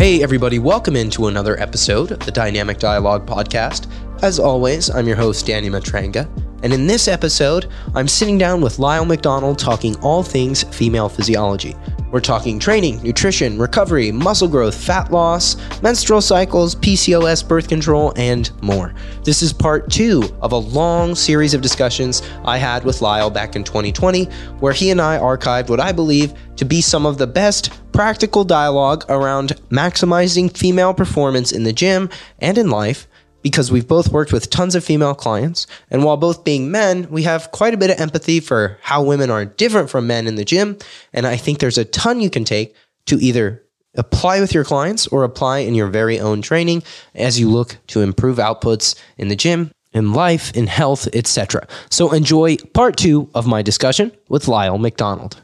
Hey, everybody, welcome into another episode of the Dynamic Dialogue Podcast. As always, I'm your host, Danny Matranga, and in this episode, I'm sitting down with Lyle McDonald talking all things female physiology. We're talking training, nutrition, recovery, muscle growth, fat loss, menstrual cycles, PCOS, birth control, and more. This is part two of a long series of discussions I had with Lyle back in 2020, where he and I archived what I believe to be some of the best practical dialogue around maximizing female performance in the gym and in life because we've both worked with tons of female clients. And while both being men, we have quite a bit of empathy for how women are different from men in the gym. And I think there's a ton you can take to either apply with your clients or apply in your very own training as you look to improve outputs in the gym in life in health etc so enjoy part two of my discussion with lyle mcdonald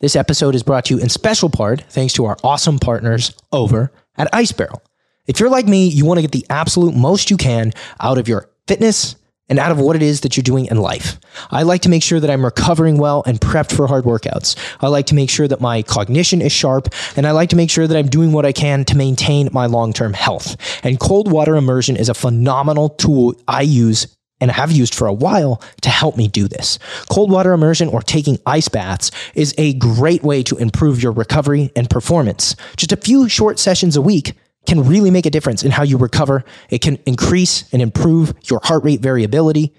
this episode is brought to you in special part thanks to our awesome partners over at ice barrel if you're like me, you want to get the absolute most you can out of your fitness and out of what it is that you're doing in life. I like to make sure that I'm recovering well and prepped for hard workouts. I like to make sure that my cognition is sharp, and I like to make sure that I'm doing what I can to maintain my long term health. And cold water immersion is a phenomenal tool I use and have used for a while to help me do this. Cold water immersion or taking ice baths is a great way to improve your recovery and performance. Just a few short sessions a week can really make a difference in how you recover. It can increase and improve your heart rate variability.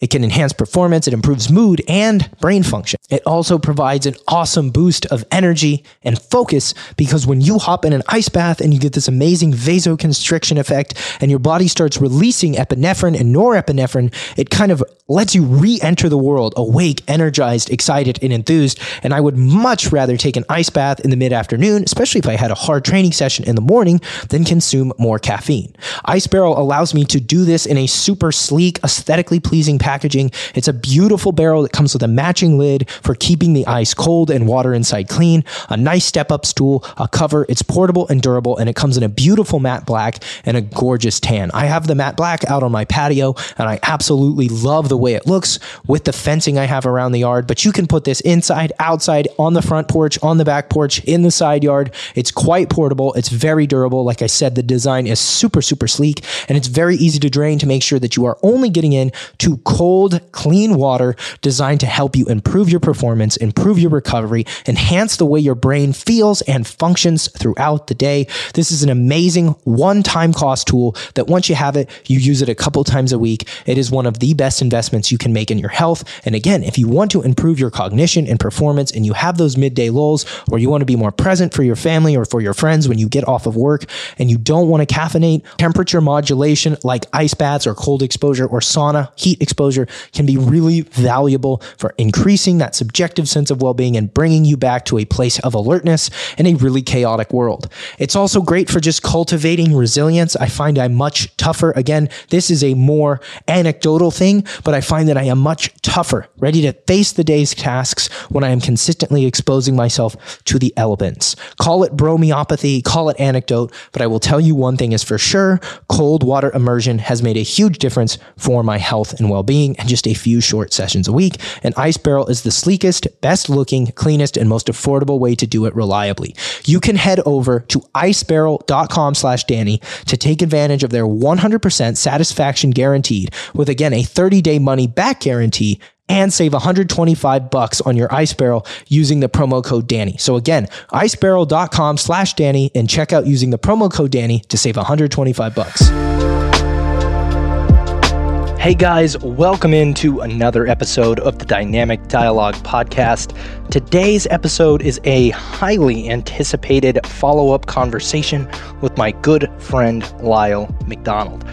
It can enhance performance, it improves mood and brain function. It also provides an awesome boost of energy and focus because when you hop in an ice bath and you get this amazing vasoconstriction effect and your body starts releasing epinephrine and norepinephrine, it kind of lets you re enter the world awake, energized, excited, and enthused. And I would much rather take an ice bath in the mid afternoon, especially if I had a hard training session in the morning, than consume more caffeine. Ice Barrel allows me to do this in a super sleek, aesthetically pleasing packaging. It's a beautiful barrel that comes with a matching lid for keeping the ice cold and water inside clean, a nice step up stool, a cover. It's portable and durable, and it comes in a beautiful matte black and a gorgeous tan. I have the matte black out on my patio, and I absolutely love the way it looks with the fencing I have around the yard. But you can put this inside, outside, on the front porch, on the back porch, in the side yard. It's quite portable. It's very durable. Like I said, the design is super, super sleek, and it's very easy to drain to make sure that you are only getting in to cold, clean water designed to help you improve your performance, improve your recovery, enhance the way your brain feels and functions throughout the day. This is an amazing one time cost tool that once you have it, you use it a couple times a week. It is one of the best investments you can make in your health. And again, if you want to improve your cognition and performance and you have those midday lulls or you want to be more present for your family or for your friends when you get off of work and you don't want to caffeinate, temperature modulation like ice baths or cold exposure or sauna, heat exposure can be really valuable for increasing that subjective sense of well being and bringing you back to a place of alertness in a really chaotic world. It's also great for just cultivating resilience. I find I'm much tougher. Again, this is a more anecdotal thing, but I find that I am much tougher, ready to face the day's tasks when I am consistently exposing myself to the elements. Call it bromeopathy, call it anecdote, but I will tell you one thing is for sure cold water immersion has made a huge difference for my health and well being and just a few short sessions a week. And Ice Barrel is the sleekest, best looking, cleanest, and most affordable way to do it reliably. You can head over to icebarrel.com slash Danny to take advantage of their 100% satisfaction guaranteed with again a 30 day money back guarantee and save 125 bucks on your ice barrel using the promo code Danny. So again, icebarrel.com slash Danny and check out using the promo code Danny to save 125 bucks. Hey guys, welcome into another episode of the Dynamic Dialogue Podcast. Today's episode is a highly anticipated follow up conversation with my good friend Lyle McDonald.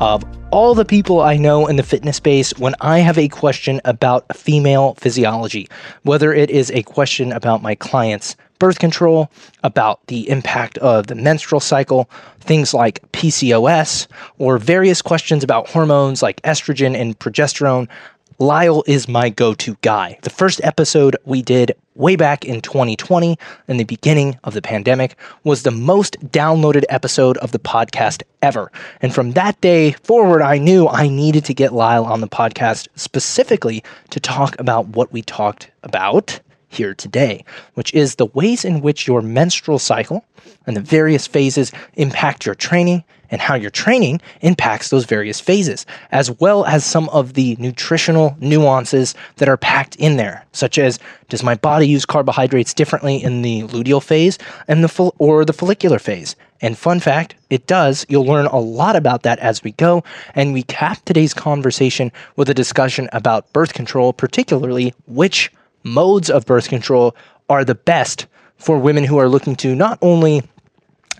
Of all the people I know in the fitness space, when I have a question about female physiology, whether it is a question about my client's birth control, about the impact of the menstrual cycle, things like PCOS, or various questions about hormones like estrogen and progesterone, Lyle is my go to guy. The first episode we did way back in 2020, in the beginning of the pandemic, was the most downloaded episode of the podcast ever. And from that day forward, I knew I needed to get Lyle on the podcast specifically to talk about what we talked about here today, which is the ways in which your menstrual cycle and the various phases impact your training and how your training impacts those various phases, as well as some of the nutritional nuances that are packed in there, such as does my body use carbohydrates differently in the luteal phase and the or the follicular phase? And fun fact, it does. You'll learn a lot about that as we go. And we cap today's conversation with a discussion about birth control, particularly which modes of birth control are the best for women who are looking to not only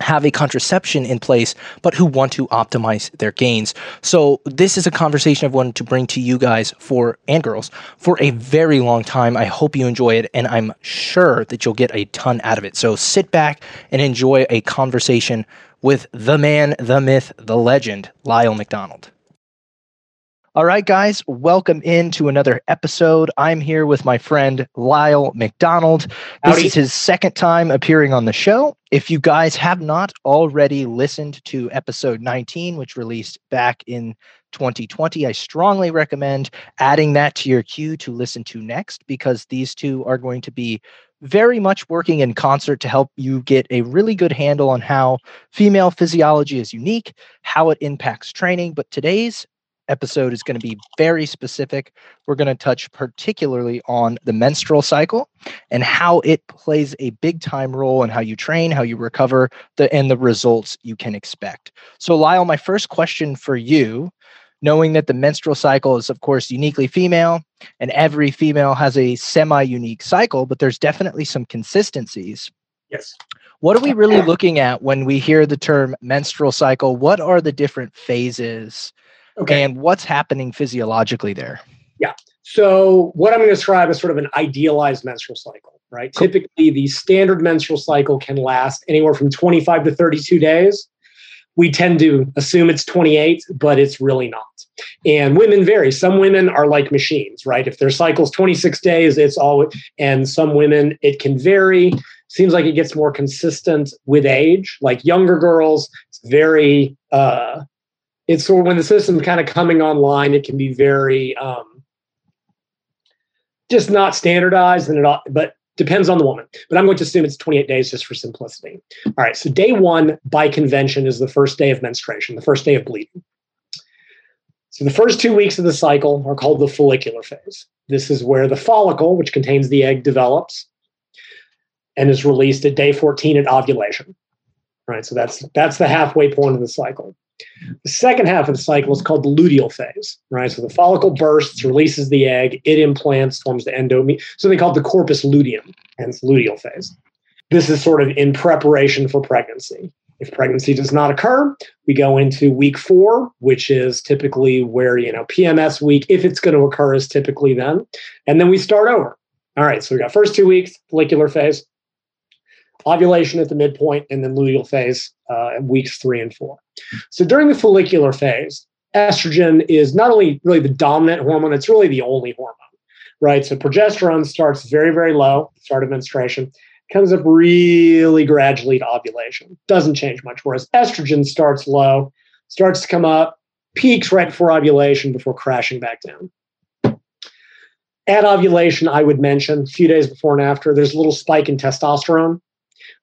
have a contraception in place, but who want to optimize their gains. So this is a conversation I've wanted to bring to you guys for and girls for a very long time. I hope you enjoy it, and I'm sure that you'll get a ton out of it. So sit back and enjoy a conversation with the man, the myth, the legend, Lyle McDonald. All right, guys, welcome into another episode. I'm here with my friend Lyle McDonald. This Howdy. is his second time appearing on the show. If you guys have not already listened to episode 19, which released back in 2020, I strongly recommend adding that to your queue to listen to next because these two are going to be very much working in concert to help you get a really good handle on how female physiology is unique, how it impacts training. But today's episode is going to be very specific. We're going to touch particularly on the menstrual cycle and how it plays a big time role in how you train, how you recover, the and the results you can expect. So Lyle, my first question for you, knowing that the menstrual cycle is of course uniquely female and every female has a semi-unique cycle, but there's definitely some consistencies. Yes. What are we really looking at when we hear the term menstrual cycle? What are the different phases Okay. and what's happening physiologically there? Yeah. So what I'm going to describe is sort of an idealized menstrual cycle, right? Cool. Typically, the standard menstrual cycle can last anywhere from 25 to 32 days. We tend to assume it's 28, but it's really not. And women vary. Some women are like machines, right? If their cycle's 26 days, it's all, and some women, it can vary. Seems like it gets more consistent with age. Like younger girls, it's very, uh, it's sort of when the system's kind of coming online, it can be very, um, just not standardized and it all, but depends on the woman. But I'm going to assume it's 28 days just for simplicity. All right. So day one by convention is the first day of menstruation, the first day of bleeding. So the first two weeks of the cycle are called the follicular phase. This is where the follicle, which contains the egg, develops and is released at day 14 at ovulation. All right. So that's that's the halfway point of the cycle. The second half of the cycle is called the luteal phase, right? So the follicle bursts, releases the egg, it implants, forms the endome. something called the corpus luteum, hence luteal phase. This is sort of in preparation for pregnancy. If pregnancy does not occur, we go into week four, which is typically where, you know, PMS week, if it's going to occur, is typically then. And then we start over. All right, so we got first two weeks, follicular phase, ovulation at the midpoint, and then luteal phase, uh, weeks three and four. So during the follicular phase, estrogen is not only really the dominant hormone, it's really the only hormone, right? So progesterone starts very, very low, start of menstruation, comes up really gradually to ovulation, doesn't change much. Whereas estrogen starts low, starts to come up, peaks right before ovulation before crashing back down. At ovulation, I would mention a few days before and after, there's a little spike in testosterone,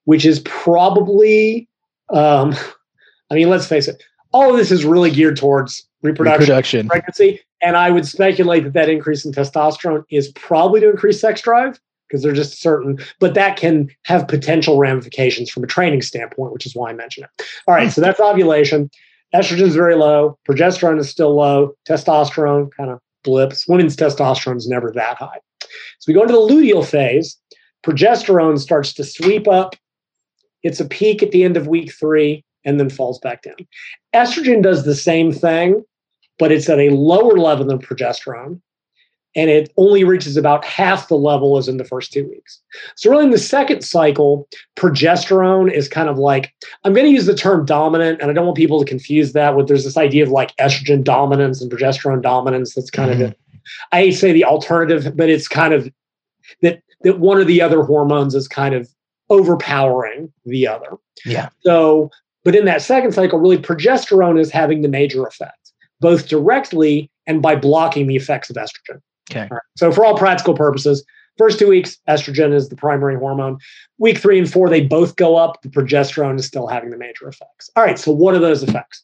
which is probably um, I mean, let's face it, all of this is really geared towards reproduction, Reproduction. pregnancy. And I would speculate that that increase in testosterone is probably to increase sex drive because they're just certain, but that can have potential ramifications from a training standpoint, which is why I mention it. All right, so that's ovulation. Estrogen is very low, progesterone is still low, testosterone kind of blips. Women's testosterone is never that high. So we go into the luteal phase. Progesterone starts to sweep up. It's a peak at the end of week three and then falls back down. Estrogen does the same thing, but it's at a lower level than progesterone. And it only reaches about half the level as in the first two weeks. So, really, in the second cycle, progesterone is kind of like I'm going to use the term dominant, and I don't want people to confuse that with there's this idea of like estrogen dominance and progesterone dominance. That's kind Mhm. of, I say the alternative, but it's kind of that that one of the other hormones is kind of overpowering the other. Yeah. So, but in that second cycle, really progesterone is having the major effect, both directly and by blocking the effects of estrogen. Okay. Right. So, for all practical purposes, First two weeks, estrogen is the primary hormone. Week three and four, they both go up. The progesterone is still having the major effects. All right, so what are those effects?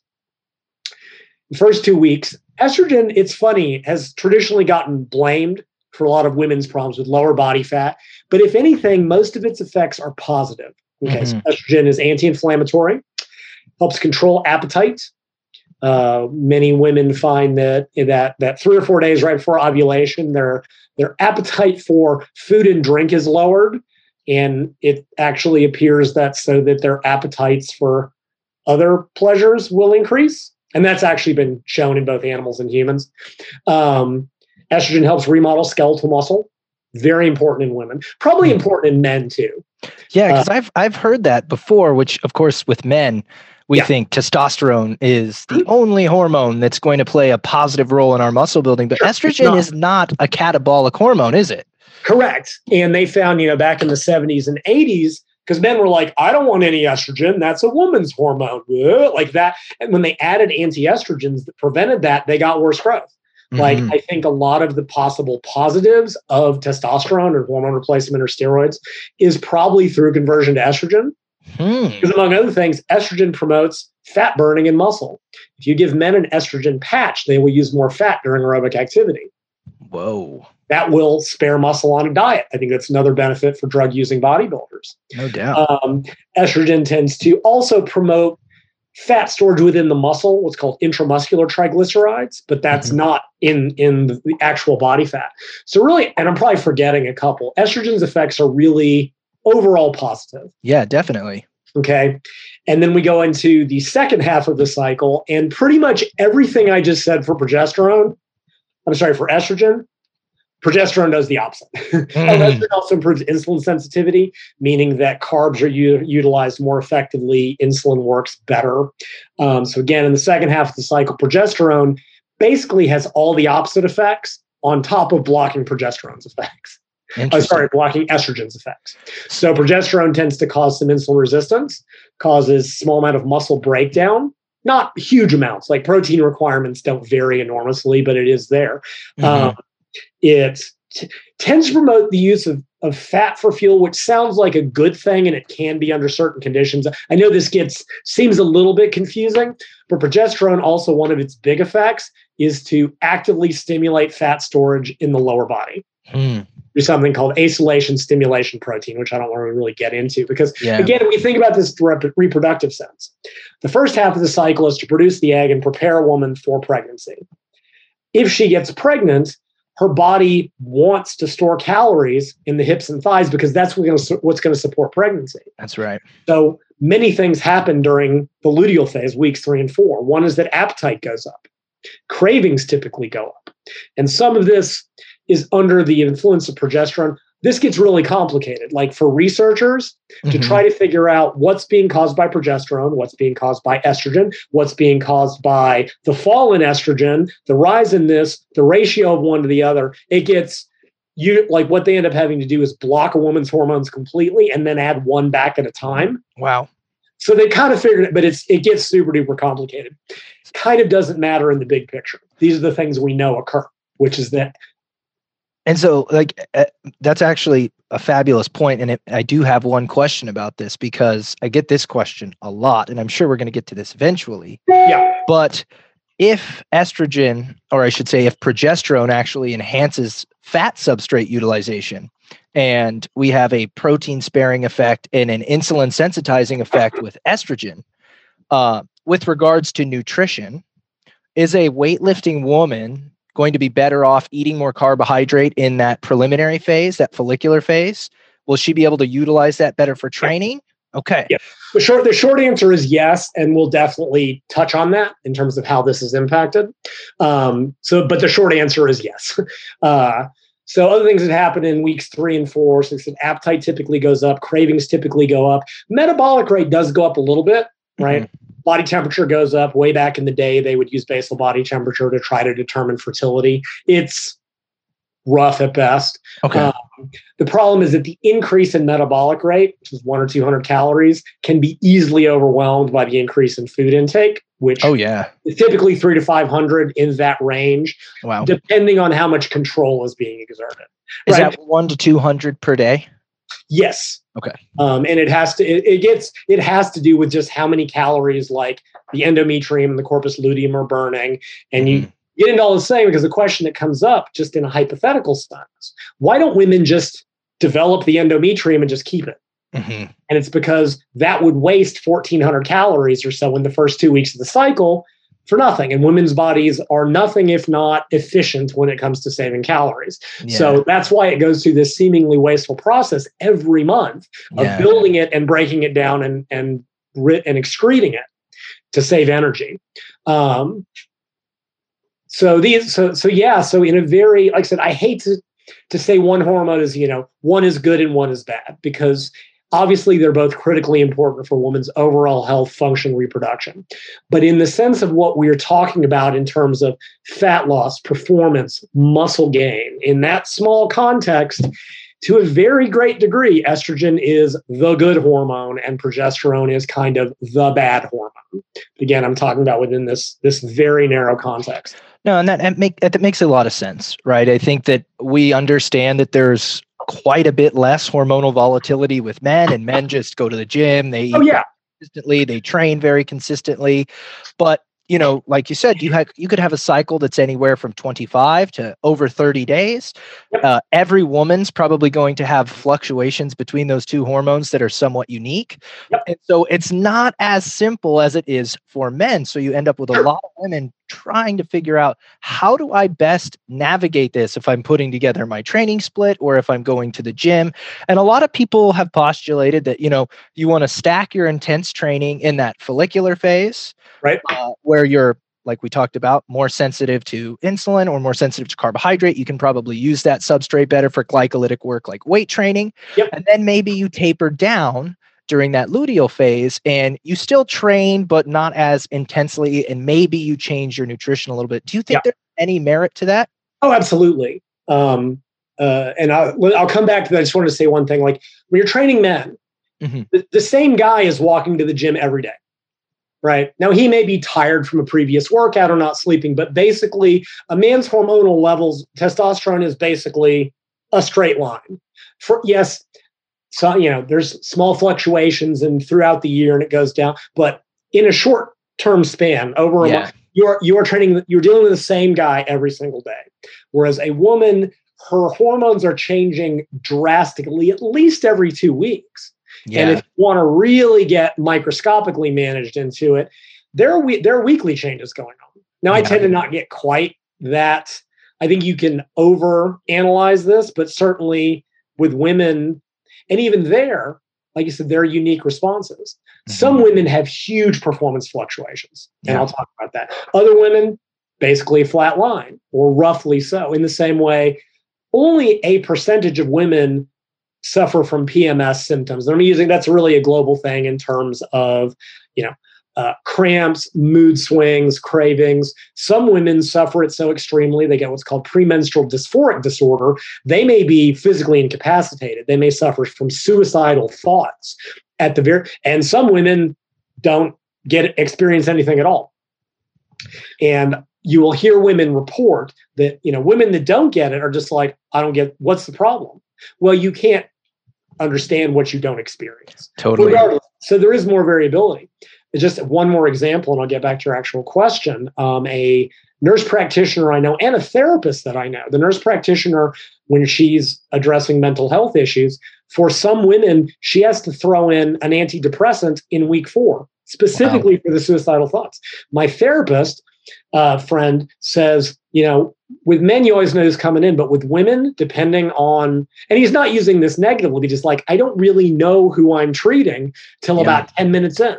The first two weeks, estrogen, it's funny, has traditionally gotten blamed for a lot of women's problems with lower body fat. But if anything, most of its effects are positive. Okay, mm-hmm. so estrogen is anti inflammatory, helps control appetite, uh, many women find that that that three or four days right before ovulation, their their appetite for food and drink is lowered, and it actually appears that so that their appetites for other pleasures will increase, and that's actually been shown in both animals and humans. Um, estrogen helps remodel skeletal muscle, very important in women, probably hmm. important in men too. Yeah, because uh, I've I've heard that before, which of course with men we yeah. think testosterone is the only hormone that's going to play a positive role in our muscle building, but sure. estrogen not. is not a catabolic hormone, is it? Correct. And they found, you know, back in the 70s and 80s, because men were like, I don't want any estrogen. That's a woman's hormone. Like that. And when they added anti estrogens that prevented that, they got worse growth. Like, mm-hmm. I think a lot of the possible positives of testosterone or hormone replacement or steroids is probably through conversion to estrogen. Hmm. Because among other things, estrogen promotes fat burning in muscle. If you give men an estrogen patch, they will use more fat during aerobic activity. Whoa. That will spare muscle on a diet. I think that's another benefit for drug using bodybuilders. No doubt. Um, estrogen tends to also promote fat storage within the muscle, what's called intramuscular triglycerides, but that's mm-hmm. not in in the actual body fat. So really, and I'm probably forgetting a couple. Estrogen's effects are really overall positive. Yeah, definitely. Okay. And then we go into the second half of the cycle, and pretty much everything I just said for progesterone, I'm sorry, for estrogen, progesterone does the opposite. Mm. estrogen also improves insulin sensitivity, meaning that carbs are u- utilized more effectively, insulin works better. Um, so, again, in the second half of the cycle, progesterone basically has all the opposite effects on top of blocking progesterone's effects. Oh, sorry, blocking estrogen's effects. So progesterone tends to cause some insulin resistance, causes small amount of muscle breakdown, not huge amounts. Like protein requirements don't vary enormously, but it is there. Mm-hmm. Um, it t- tends to promote the use of, of fat for fuel, which sounds like a good thing, and it can be under certain conditions. I know this gets seems a little bit confusing, but progesterone also one of its big effects is to actively stimulate fat storage in the lower body. Mm do something called acylation stimulation protein, which I don't want to really get into because, yeah. again, we think about this rep- reproductive sense. The first half of the cycle is to produce the egg and prepare a woman for pregnancy. If she gets pregnant, her body wants to store calories in the hips and thighs because that's what's going to support pregnancy. That's right. So many things happen during the luteal phase, weeks three and four. One is that appetite goes up, cravings typically go up. And some of this is under the influence of progesterone, this gets really complicated. Like for researchers mm-hmm. to try to figure out what's being caused by progesterone, what's being caused by estrogen, what's being caused by the fall in estrogen, the rise in this, the ratio of one to the other, it gets you like what they end up having to do is block a woman's hormones completely and then add one back at a time. Wow. So they kind of figured it, but it's it gets super duper complicated. Kind of doesn't matter in the big picture. These are the things we know occur, which is that and so, like, uh, that's actually a fabulous point. And it, I do have one question about this because I get this question a lot, and I'm sure we're going to get to this eventually. Yeah. But if estrogen, or I should say, if progesterone actually enhances fat substrate utilization, and we have a protein sparing effect and an insulin sensitizing effect with estrogen, uh, with regards to nutrition, is a weightlifting woman going to be better off eating more carbohydrate in that preliminary phase, that follicular phase? Will she be able to utilize that better for training? Okay. Yeah. The short the short answer is yes, and we'll definitely touch on that in terms of how this is impacted. Um, so, but the short answer is yes. Uh, so other things that happen in weeks three and four, so appetite typically goes up, cravings typically go up, metabolic rate does go up a little bit, right? Mm-hmm body temperature goes up. Way back in the day, they would use basal body temperature to try to determine fertility. It's rough at best. Okay. Um, the problem is that the increase in metabolic rate, which is one or 200 calories, can be easily overwhelmed by the increase in food intake, which oh yeah, is typically three to 500 in that range. Wow. Depending on how much control is being exerted. Is Right. that one to two hundred per day? Yes. Okay. Um, and it has to it, it gets it has to do with just how many calories like the endometrium and the corpus luteum are burning. And you Mhm. get into all the same because the question that comes up just in a hypothetical sense, why don't women just develop the endometrium and just keep it? Mhm. And it's because that would waste 1400 calories or so in the first two weeks of the cycle for nothing. And women's bodies are nothing if not efficient when it comes to saving calories. Yeah. So that's why it goes through this seemingly wasteful process every month of Yeah. building it and breaking it down and and and excreting it to save energy. Um, so these so so yeah so in a very like I said I hate to to say one hormone is you know one is good and one is bad because obviously they're both critically important for women's overall health function reproduction. But in the sense of what we're talking about in terms of fat loss performance muscle gain in that small context to a very great degree estrogen is the good hormone and progesterone is kind of the bad hormone. Again i'm talking about within this this very narrow context. No, and that, that make that makes a lot of sense, right? I think that we understand that there's quite a bit less hormonal volatility with men, and men just go to the gym, they oh yeah consistently, they train very consistently. But you know, like you said, you had you could have a cycle that's anywhere from 25 to over 30 days. Yep. Uh, every woman's probably going to have fluctuations between those two hormones that are somewhat unique. Yep. And so it's not as simple as it is for men. So you end up with a lot of women trying to figure out how do I best navigate this if I'm putting together my training split or if I'm going to the gym. And a lot of people have postulated that, you know, you want to stack your intense training in that follicular phase, right uh, where you're like we talked about more sensitive to insulin or more sensitive to carbohydrate you can probably use that substrate better for glycolytic work like weight training Yep. and then maybe you taper down during that luteal phase and you still train but not as intensely and maybe you change your nutrition a little bit do you think Yeah. there's any merit to that Oh, absolutely. Um, uh, and I'll, I'll come back to that. I just wanted to say one thing. Like when you're training men, Mhm. the, the same guy is walking to the gym every day, right? Now he may be tired from a previous workout or not sleeping, but basically, a man's hormonal levels, testosterone is basically a straight line. For yes, so you know, there's small fluctuations and throughout the year, and it goes down, but in a short term span, over a Yeah. month, you're you're training you're dealing with the same guy every single day. Whereas a woman her hormones are changing drastically at least every two weeks. And if you want to really get microscopically managed into it there are we- there are weekly changes going on. Now i tend to not get quite that i think you can over analyze this but certainly with women and even there like you said there are unique responses mm-hmm. some women have huge performance fluctuations, and Yeah. I'll talk about that. Other women, basically flat line, or roughly so. In the same way, only a percentage of women suffer from PMS symptoms. And I'm using that's really a global thing in terms of, you know, uh, cramps, mood swings, cravings. Some women suffer it so extremely they get what's called premenstrual dysphoric disorder. They may be physically incapacitated. They may suffer from suicidal thoughts at the very and some women don't get experience anything at all and you will hear women report that you know women that don't get it are just like i don't get what's the problem well you can't understand what you don't experience totally regardless so there is more variability just one more example and i'll get back to your actual question. Um, a nurse practitioner i know and a therapist that i know the nurse practitioner when she's addressing mental health issues for some women she has to throw in an antidepressant in week four specifically for the suicidal thoughts. My therapist uh, friend says you know with men you always know who's coming in but with women depending on and he's not using this negatively just like i don't really know who i'm treating till Yeah. about 10 minutes in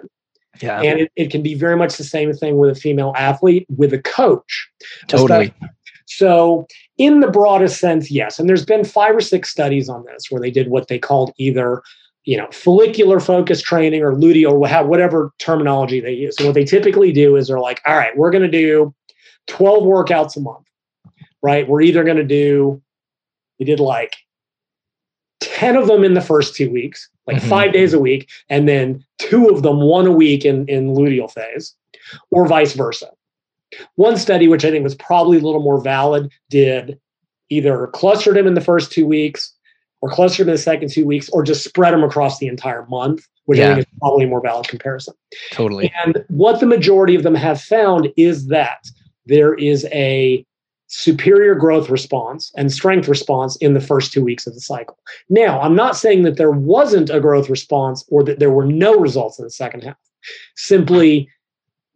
yeah. And it, it can be very much the same thing with a female athlete with a coach. Totally. Especially- so in the broadest sense yes. And there's been five or six studies on this where they did what they called either you know follicular focus training or luteal or whatever terminology they use. And what they typically do is they're like all right we're going to do 12 workouts a month right? We're either going to do we did like 10 of them in the first two weeks like Mhm. five days a week and then two of them one a week in in luteal phase or vice versa one study which i think was probably a little more valid did either clustered them in the first two weeks or clustered them in the second two weeks or just spread them across the entire month, which I think is probably a more valid comparison. Totally. And what the majority of them have found is that there is a superior growth response and strength response in the first two weeks of the cycle. Now, I'm not saying that there wasn't a growth response or that there were no results in the second half. Simply,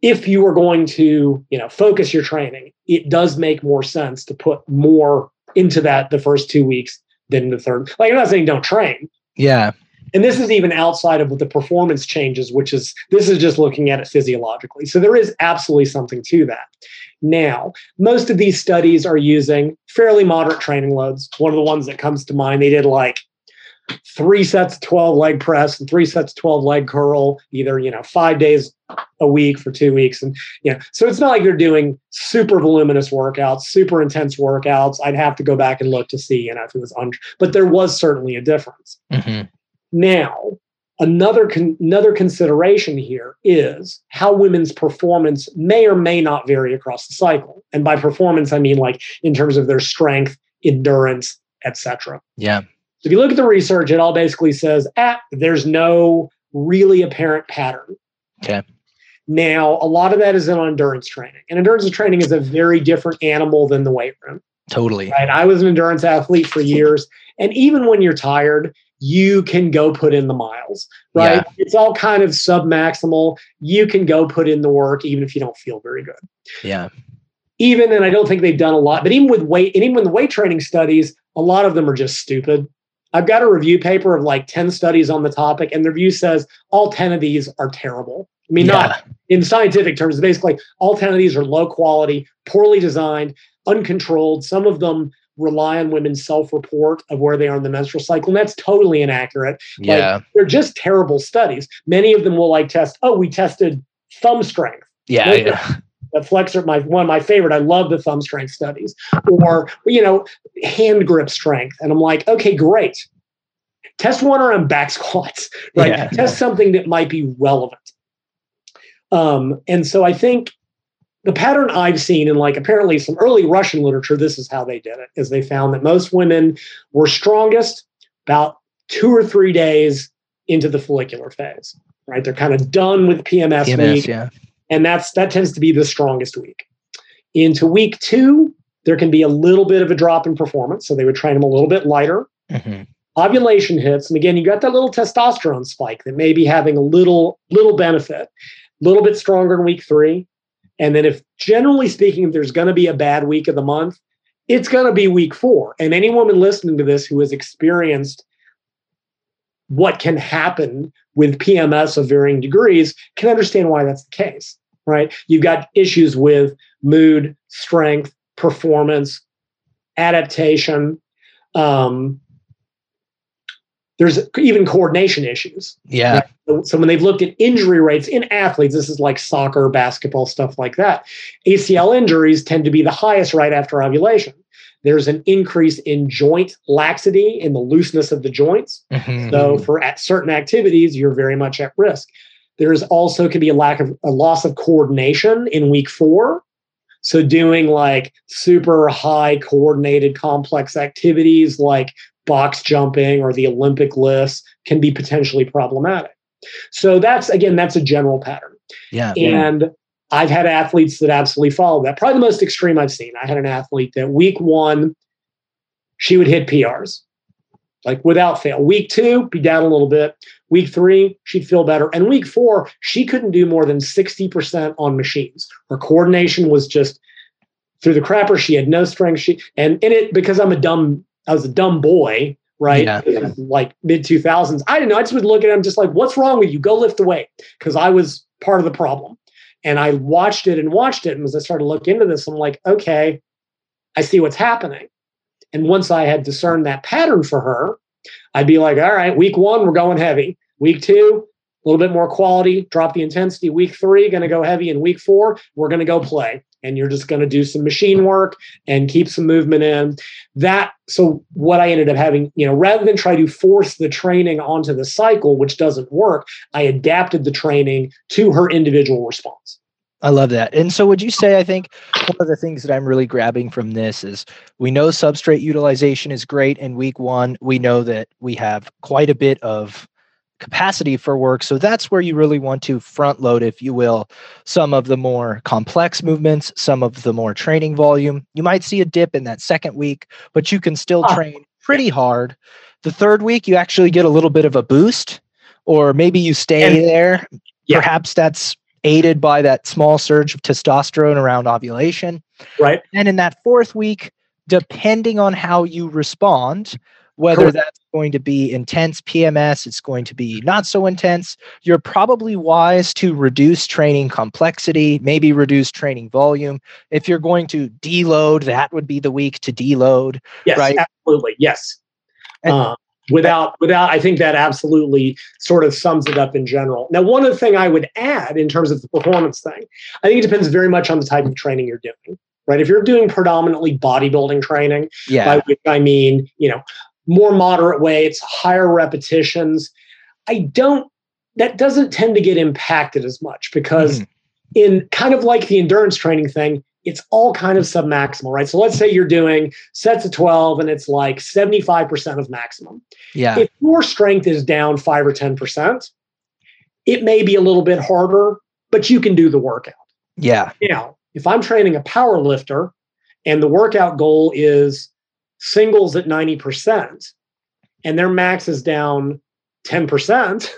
if you are going to, you know, focus your training, it does make more sense to put more into that the first two weeks than the third. Like I'm not saying don't train, Yeah. and this is even outside of the performance changes which is this is just looking at it physiologically so there is absolutely something to that now. Most of these studies are using fairly moderate training loads. One of the ones that comes to mind. They did like three sets of 12 leg press and three sets of 12 leg curl either you know five days a week for two weeks. And you know so it's not like they're doing super voluminous workouts super intense workouts. I'd have to go back and look to see you know if it was under, but there was certainly a difference. Hmm now, another con- another consideration here is how women's performance may or may not vary across the cycle. And by performance, I mean like in terms of their strength, endurance, etc. Yeah. So if you look at the research, it all basically says, ah, there's no really apparent pattern. Okay. Now, a lot of that is in endurance training, and endurance training is a very different animal than the weight room Totally. right? I was an endurance athlete for years. And even when you're tired, you can go put in the miles, right? It's all kind of sub-maximal. You can go put in the work even if you don't feel very good. Yeah. Even, and I don't think they've done a lot, but even with weight, and even with the weight training studies, a lot of them are just stupid. I've got a review paper of like 10 studies on the topic, and the review says all 10 of these are terrible. I mean, not in scientific terms, basically all 10 of these are low quality, poorly designed, uncontrolled. Some of them rely on women's self-report of where they are in the menstrual cycle, and that's totally inaccurate. Yeah. They're just terrible studies. Many of them will like test, oh, we tested thumb strength. Yeah. Those Yeah. The flexor, my one of my favorite. I love the thumb strength studies, or you know, hand grip strength. And I'm like, okay, great. Test one around back squats, right? Yeah. Test something that might be relevant. Um, and so I think the pattern I've seen in like apparently some early Russian literature, this is how they did it, is they found that most women were strongest about two or three days into the follicular phase. Right. They're kind of done with PMS, PMS. week Yeah. and that's that tends to be the strongest week. Into week two, there can be a little bit of a drop in performance, so they would train them a little bit lighter. hmm Ovulation hits, and again, you got that little testosterone spike that may be having a little little benefit, a little bit stronger in week three, and then if generally speaking, if there's going to be a bad week of the month, it's going to be week four. And any woman listening to this who has experienced what can happen with PMS of varying degrees can understand why that's the case, right? You've got issues with mood, strength, performance, adaptation. Um, there's even coordination issues. Yeah. So when they've looked at injury rates in athletes, this is like soccer, basketball, stuff like that. ACL injuries tend to be the highest right after ovulation. There's an increase in joint laxity in the looseness of the joints. Mhm. So for at certain activities, you're very much at risk. There is also could be a lack of a loss of coordination in week four. So doing like super high coordinated complex activities like box jumping or the Olympic lifts can be potentially problematic. So that's again, that's a general pattern. yeah. And I've had athletes that absolutely follow that. Probably the most extreme I've seen. I had an athlete that week one, she would hit PRs, like without fail. Week two, be down a little bit. Week three, she'd feel better. And week four, she couldn't do more than 60% on machines. Her coordination was just through the crapper. She had no strength. She and in it, because I'm a dumb, I was a dumb boy, right? Yeah. Like mid 2000s. I didn't know. I just would look at him just like, what's wrong with you? Go lift the weight. Because I was part of the problem. And I watched it and watched it. And as I started to look into this, I'm like, okay, I see what's happening. And once I had discerned that pattern for her, I'd be like, all right, week one, we're going heavy. Week two, a little bit more quality, drop the intensity. Week three, going to go heavy. And week four, we're going to go play. And you're just going to do some machine work and keep some movement in. That, so what I ended up having, you know, rather than try to force the training onto the cycle, which doesn't work, I adapted the training to her individual response. I love that. And so, would you say, I think one of the things that I'm really grabbing from this is we know substrate utilization is great in week one. We know that we have quite a bit of capacity for work. So, that's where you really want to front load, if you will, some of the more complex movements, some of the more training volume. You might see a dip in that second week, but you can still Ah, train pretty hard. The third week, you actually get a little bit of a boost, or maybe you stay And- there. Yeah. Perhaps that's aided by that small surge of testosterone around ovulation. Right. And in that fourth week, depending on how you respond, whether Correct. that's going to be intense PMS, it's going to be not so intense, you're probably wise to reduce training complexity, maybe reduce training volume. If you're going to deload, that would be the week to deload. Yes, Right. absolutely. Yes. And- Uh, without without I think that absolutely sort of sums it up in general. Now, one other thing I would add in terms of the performance thing, I think it depends very much on the type of training you're doing. Right. If you're doing predominantly bodybuilding training, Yeah. by which I mean, you know, more moderate weights, higher repetitions, I don't that doesn't tend to get impacted as much because Mhm. in kind of like the endurance training thing, it's all kind of submaximal, right? So let's say you're doing sets of 12 and it's like 75% of maximum. Yeah. If your strength is down 5 or 10%, it may be a little bit harder, but you can do the workout. Yeah. Now, if I'm training a power lifter and the workout goal is singles at 90% and their max is down 10%,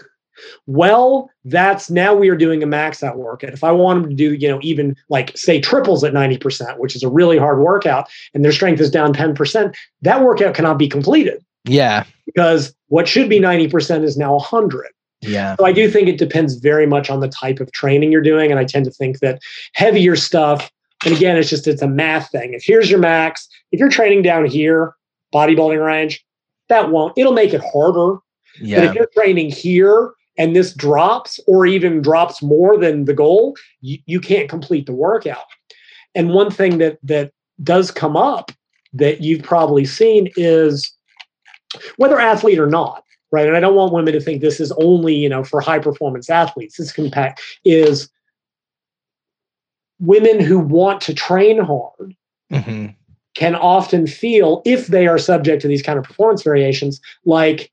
well, that's now we are doing a max out workout. If I want them to do, you know, even like say triples at 90%, which is a really hard workout, and their strength is down 10%, that workout cannot be completed Yeah. because what should be 90% is now 100. Yeah. So I do think it depends very much on the type of training you're doing. And I tend to think that heavier stuff, and again, it's just it's a math thing. If here's your max, if you're training down here, bodybuilding range, that won't, it'll make it harder. But Yeah. if you're training here and this drops or even drops more than the goal, you, you can't complete the workout. And one thing that that does come up that you've probably seen is whether athlete or not, right? And I don't want women to think this is only, you know, for high performance athletes. This impact is women who want to train hard hmm can often feel if they are subject to these kind of performance variations like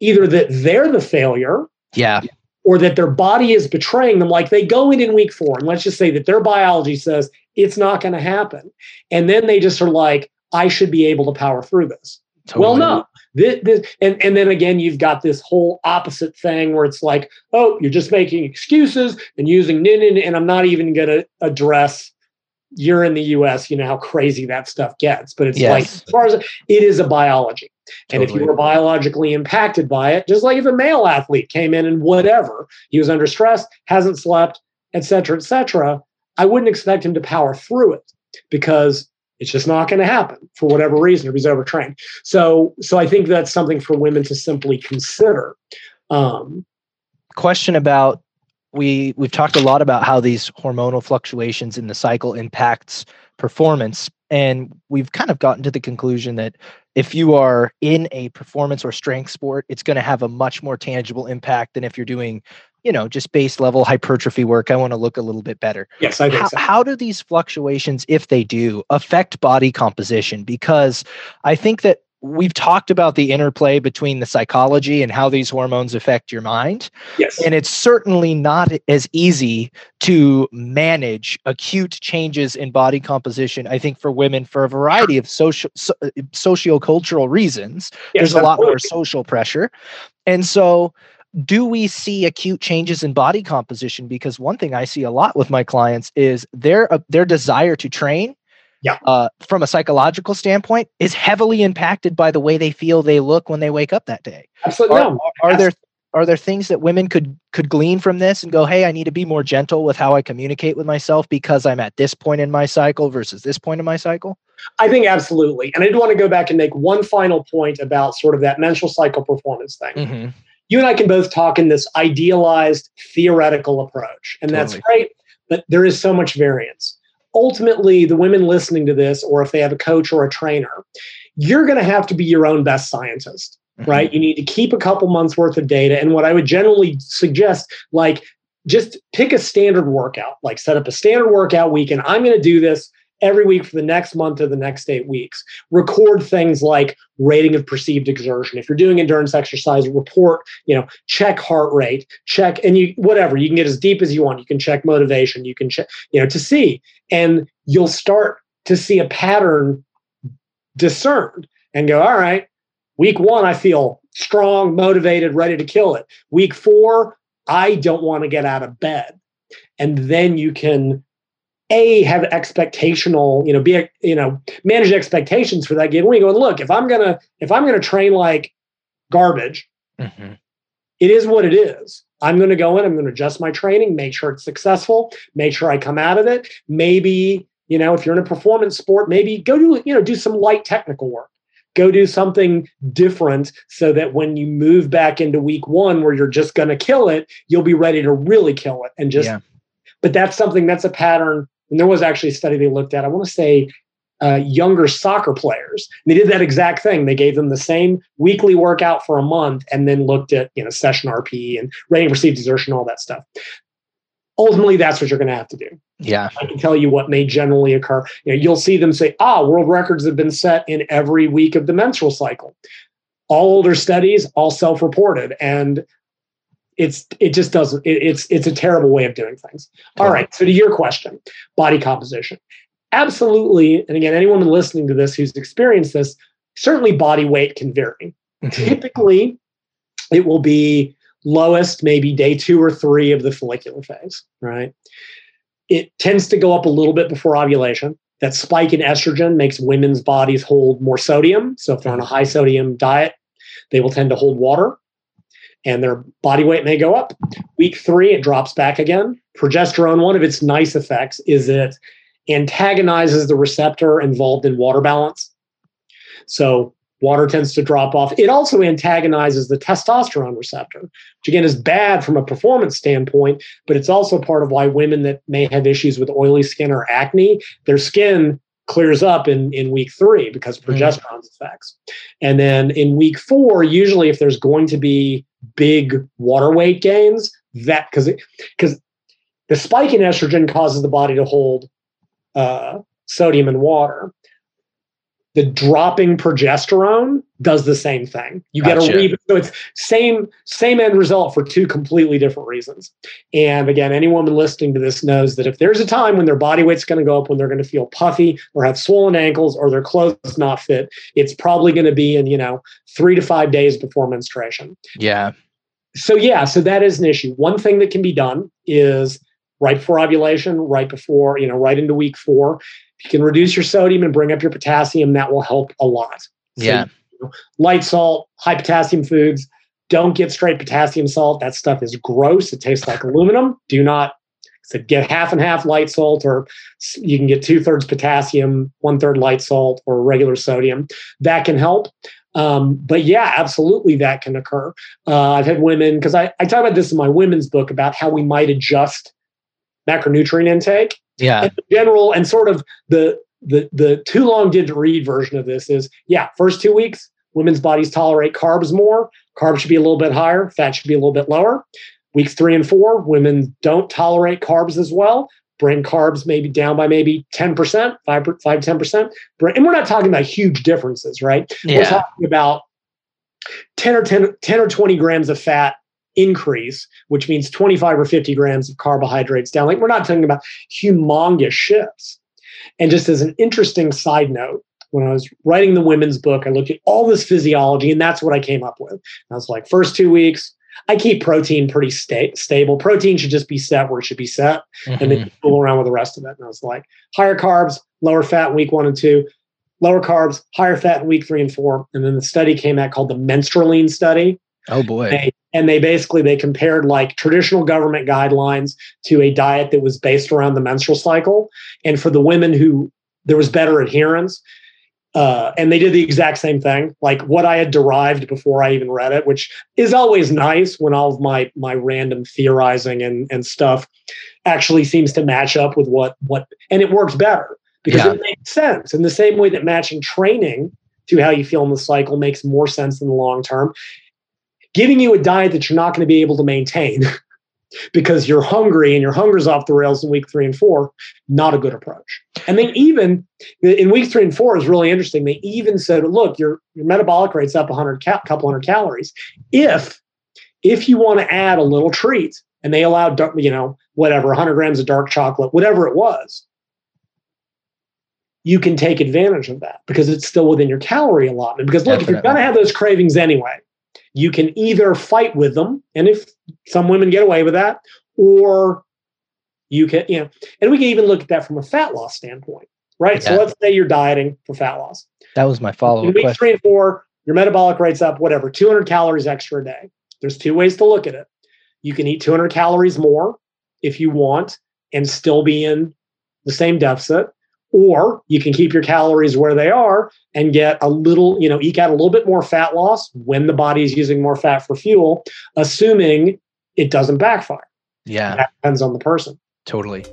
either that they're the failure Yeah. or that their body is betraying them like they go in in week 4 and let's just say that their biology says it's not going to happen and then they just are like I should be able to power through this well, no. This, this, and, and then again, you've got this whole opposite thing where it's like, oh, you're just making excuses and using nin, and I'm not even going to address. You're in the U.S. You know how crazy that stuff gets, but it's like as far as it is a biology, and if you were biologically impacted by it, just like if a male athlete came in and whatever he was under stress, hasn't slept, et cetera, et cetera, I wouldn't expect him to power through it because it's just not going to happen for whatever reason if he's overtrained. So, so I think that's something for women to simply consider. Um, question about we we've talked a lot about how these hormonal fluctuations in the cycle impacts performance and we've kind of gotten to the conclusion that if you are in a performance or strength sport it's going to have a much more tangible impact than if you're doing you know just base level hypertrophy work i want to look a little bit better. Yes, I think how, so. how do these fluctuations if they do affect body composition? Because i think that we've talked about the interplay between the psychology and how these hormones affect your mind. Yes, and it's certainly not as easy to manage acute changes in body composition i think for women for a variety of social so, uh, sociocultural reasons. Yes, there's a lot more social pressure. And so do we see acute changes in body composition because one thing i see a lot with my clients is their uh, their desire to train Yeah. uh, from a psychological standpoint is heavily impacted by the way they feel they look when they wake up that day Absolutely. are, no. are there are there things that women could could glean from this and go hey i need to be more gentle with how i communicate with myself because i'm at this point in my cycle versus this point in my cycle I think absolutely. And I do want to go back and make one final point about sort of that menstrual cycle performance thing. mm-hmm. You and I can both talk in this idealized theoretical approach, and that's great, but there is so much variance. Ultimately, the women listening to this, or if they have a coach or a trainer, you're going to have to be your own best scientist, Mm-hmm. right? You need to keep a couple months worth of data. And what I would generally suggest, like, just pick a standard workout, like set up a standard workout week, and I'm going to do this every week for the next month or the next eight weeks. Record things like rating of perceived exertion. If you're doing endurance exercise, report, you know, check heart rate, check, and you, whatever, you can get as deep as you want. You can check motivation, you can check, you know, to see. And you'll start to see a pattern discerned and go, all right, week one, I feel strong, motivated, ready to kill it. Week four, I don't want to get out of bed. And then you can a have expectational, you know, be you know, manage expectations for that game. When you go, look, if I'm gonna if I'm gonna train like garbage, mm-hmm. it is what it is. I'm going to go in, I'm going to adjust my training, make sure it's successful, make sure I come out of it. Maybe, you know, if you're in a performance sport, maybe go do, you know, do some light technical work. Go do something different so that when you move back into week one where you're just going to kill it, you'll be ready to really kill it and just, yeah. but that's something that's a pattern and there was actually a study they looked at, I want to say uh, younger soccer players. And they did that exact thing. They gave them the same weekly workout for a month and then looked at, you know, session RP and rating perceived exertion, all that stuff. Ultimately, that's what you're going to have to do. Yeah. I can tell you what may generally occur. You know, you'll see them say, ah, world records have been set in every week of the menstrual cycle. All older studies, all self-reported. And it's it just doesn't it, it's it's a terrible way of doing things. All right so to your question body composition. Absolutely and again anyone listening to this who's experienced this certainly body weight can vary. Mm-hmm. typically it will be lowest maybe day two or three of the follicular phase right? It tends to go up a little bit before ovulation. That spike in estrogen makes women's bodies hold more sodium. So if they're on a high sodium diet they will tend to hold water and their body weight may go up. Week three, it drops back again. Progesterone, one of its nice effects is it antagonizes the receptor involved in water balance. So water tends to drop off. It also antagonizes the testosterone receptor, which again is bad from a performance standpoint, but it's also part of why women that may have issues with oily skin or acne, their skin clears up in, in week three because of mm. progesterone's mm. effects. And then in week four, usually if there's going to be big water weight gains, that because because the spike in estrogen causes the body to hold uh, sodium and water the dropping progesterone does the same thing. You gotcha. get a rebound. So it's same same end result for two completely different reasons. And again, any woman listening to this knows that if there's a time when their body weight's going to go up, when they're going to feel puffy or have swollen ankles or their clothes not fit, it's probably going to be in you know three to five days before menstruation. Yeah. So yeah, so that is an issue. One thing that can be done is right before ovulation, right before you know, right into week four you can reduce your sodium and bring up your potassium, that will help a lot. So, yeah. You know, light salt, high potassium foods. Don't get straight potassium salt. That stuff is gross. It tastes like aluminum. Do not so get half and half light salt, or you can get two thirds potassium, one third light salt, or regular sodium. That can help. Um, but yeah, absolutely, that can occur. Uh, I've had women because I, I talk about this in my women's book about how we might adjust macronutrient intake. Yeah. And general and sort of the the the too long didn't read version of this is yeah, first two weeks, women's bodies tolerate carbs more. Carbs should be a little bit higher, fat should be a little bit lower. Weeks three and four, women don't tolerate carbs as well. Bring carbs maybe down by maybe 10%, 5, 5 10%. And we're not talking about huge differences, right? Yeah. We're talking about 10 or 10, 10 or 20 grams of fat increase, which means 25 or 50 grams of carbohydrates down. Like we're not talking about humongous shifts. And just as an interesting side note, when I was writing the women's book, I looked at all this physiology, and that's what I came up with. I was like, first two weeks, I keep protein pretty sta- stable. Protein should just be set where it should be set, mm-hmm. and then mm-hmm. fool around with the rest of it. And I was like, higher carbs, lower fat week one and two, lower carbs, higher fat in week three and four. And then the study came out called the menstrualine study. Oh boy. They and they basically they compared like traditional government guidelines to a diet that was based around the menstrual cycle. And for the women who there was better adherence uh, and they did the exact same thing. Like what i had derived before i even read it which is always nice when all of my my random theorizing and and stuff actually seems to match up with what what and it works better because yeah. it makes sense. In the same way that matching training to how you feel in the cycle makes more sense in the long term giving you a diet that you're not going to be able to maintain because you're hungry and your hunger's off the rails in week three and four, not a good approach. And then even in week three and four is really interesting. They even said, look, your, your metabolic rate's up a 100 a couple hundred calories. If if you want to add a little treat, and they allowed you know whatever 100 grams of dark chocolate, whatever it was, you can take advantage of that because it's still within your calorie allotment. Because look, Definitely. if you're going to have those cravings anyway, you can either fight with them, and if some women get away with that, or you can, you know, and we can even look at that from a fat loss standpoint, right? Yeah. So let's say you're dieting for fat loss. That was my follow up. Week question. three and four, your metabolic rate's up, whatever, 200 calories extra a day. There's two ways to look at it. You can eat 200 calories more if you want and still be in the same deficit, or you can keep your calories where they are and get a little, you know, eke out a little bit more fat loss when the body is using more fat for fuel, assuming it doesn't backfire. Yeah. That depends on the person. Totally.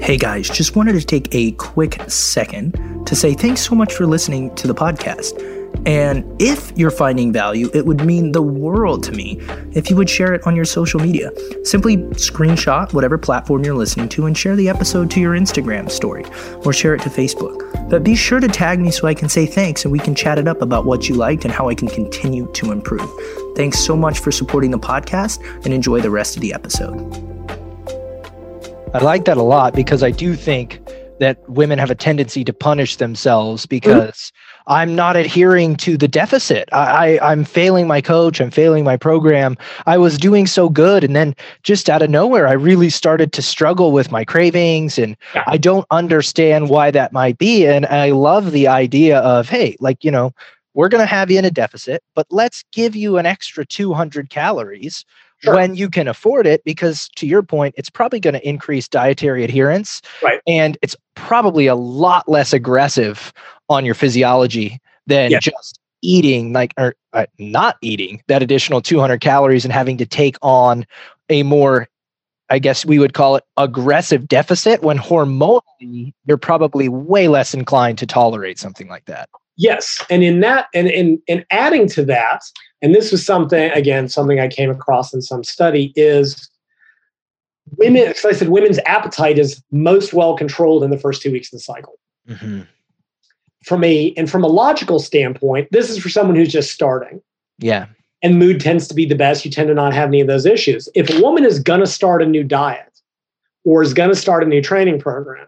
Hey guys, just wanted to take a quick second to say thanks so much for listening to the podcast. And if you're finding value, it would mean the world to me if you would share it on your social media. Simply screenshot whatever platform you're listening to and share the episode to your Instagram story or share it to Facebook. But be sure to tag me so I can say thanks and we can chat it up about what you liked and how I can continue to improve. Thanks so much for supporting the podcast and enjoy the rest of the episode. I like that a lot because I do think that women have a tendency to punish themselves because mm-hmm. I'm not adhering to the deficit. I, I, am failing my coach. I'm failing my program. I was doing so good. And then just out of nowhere, I really started to struggle with my cravings. And yeah. I don't understand why that might be. And I love the idea of, hey, like, you know, we're going to have you in a deficit, but let's give you an extra 200 calories Sure. when you can afford it because to your point it's probably going to increase dietary adherence right. and it's probably a lot less aggressive on your physiology than yeah. just eating like or uh, not eating that additional 200 calories and having to take on a more i guess we would call it aggressive deficit when hormonally you're probably way less inclined to tolerate something like that yes and in that and in and adding to that and this was something again something i came across in some study is women as i said women's appetite is most well controlled in the first two weeks of the cycle mm-hmm. From a and from a logical standpoint this is for someone who's just starting yeah and mood tends to be the best you tend to not have any of those issues if a woman is going to start a new diet or is going to start a new training program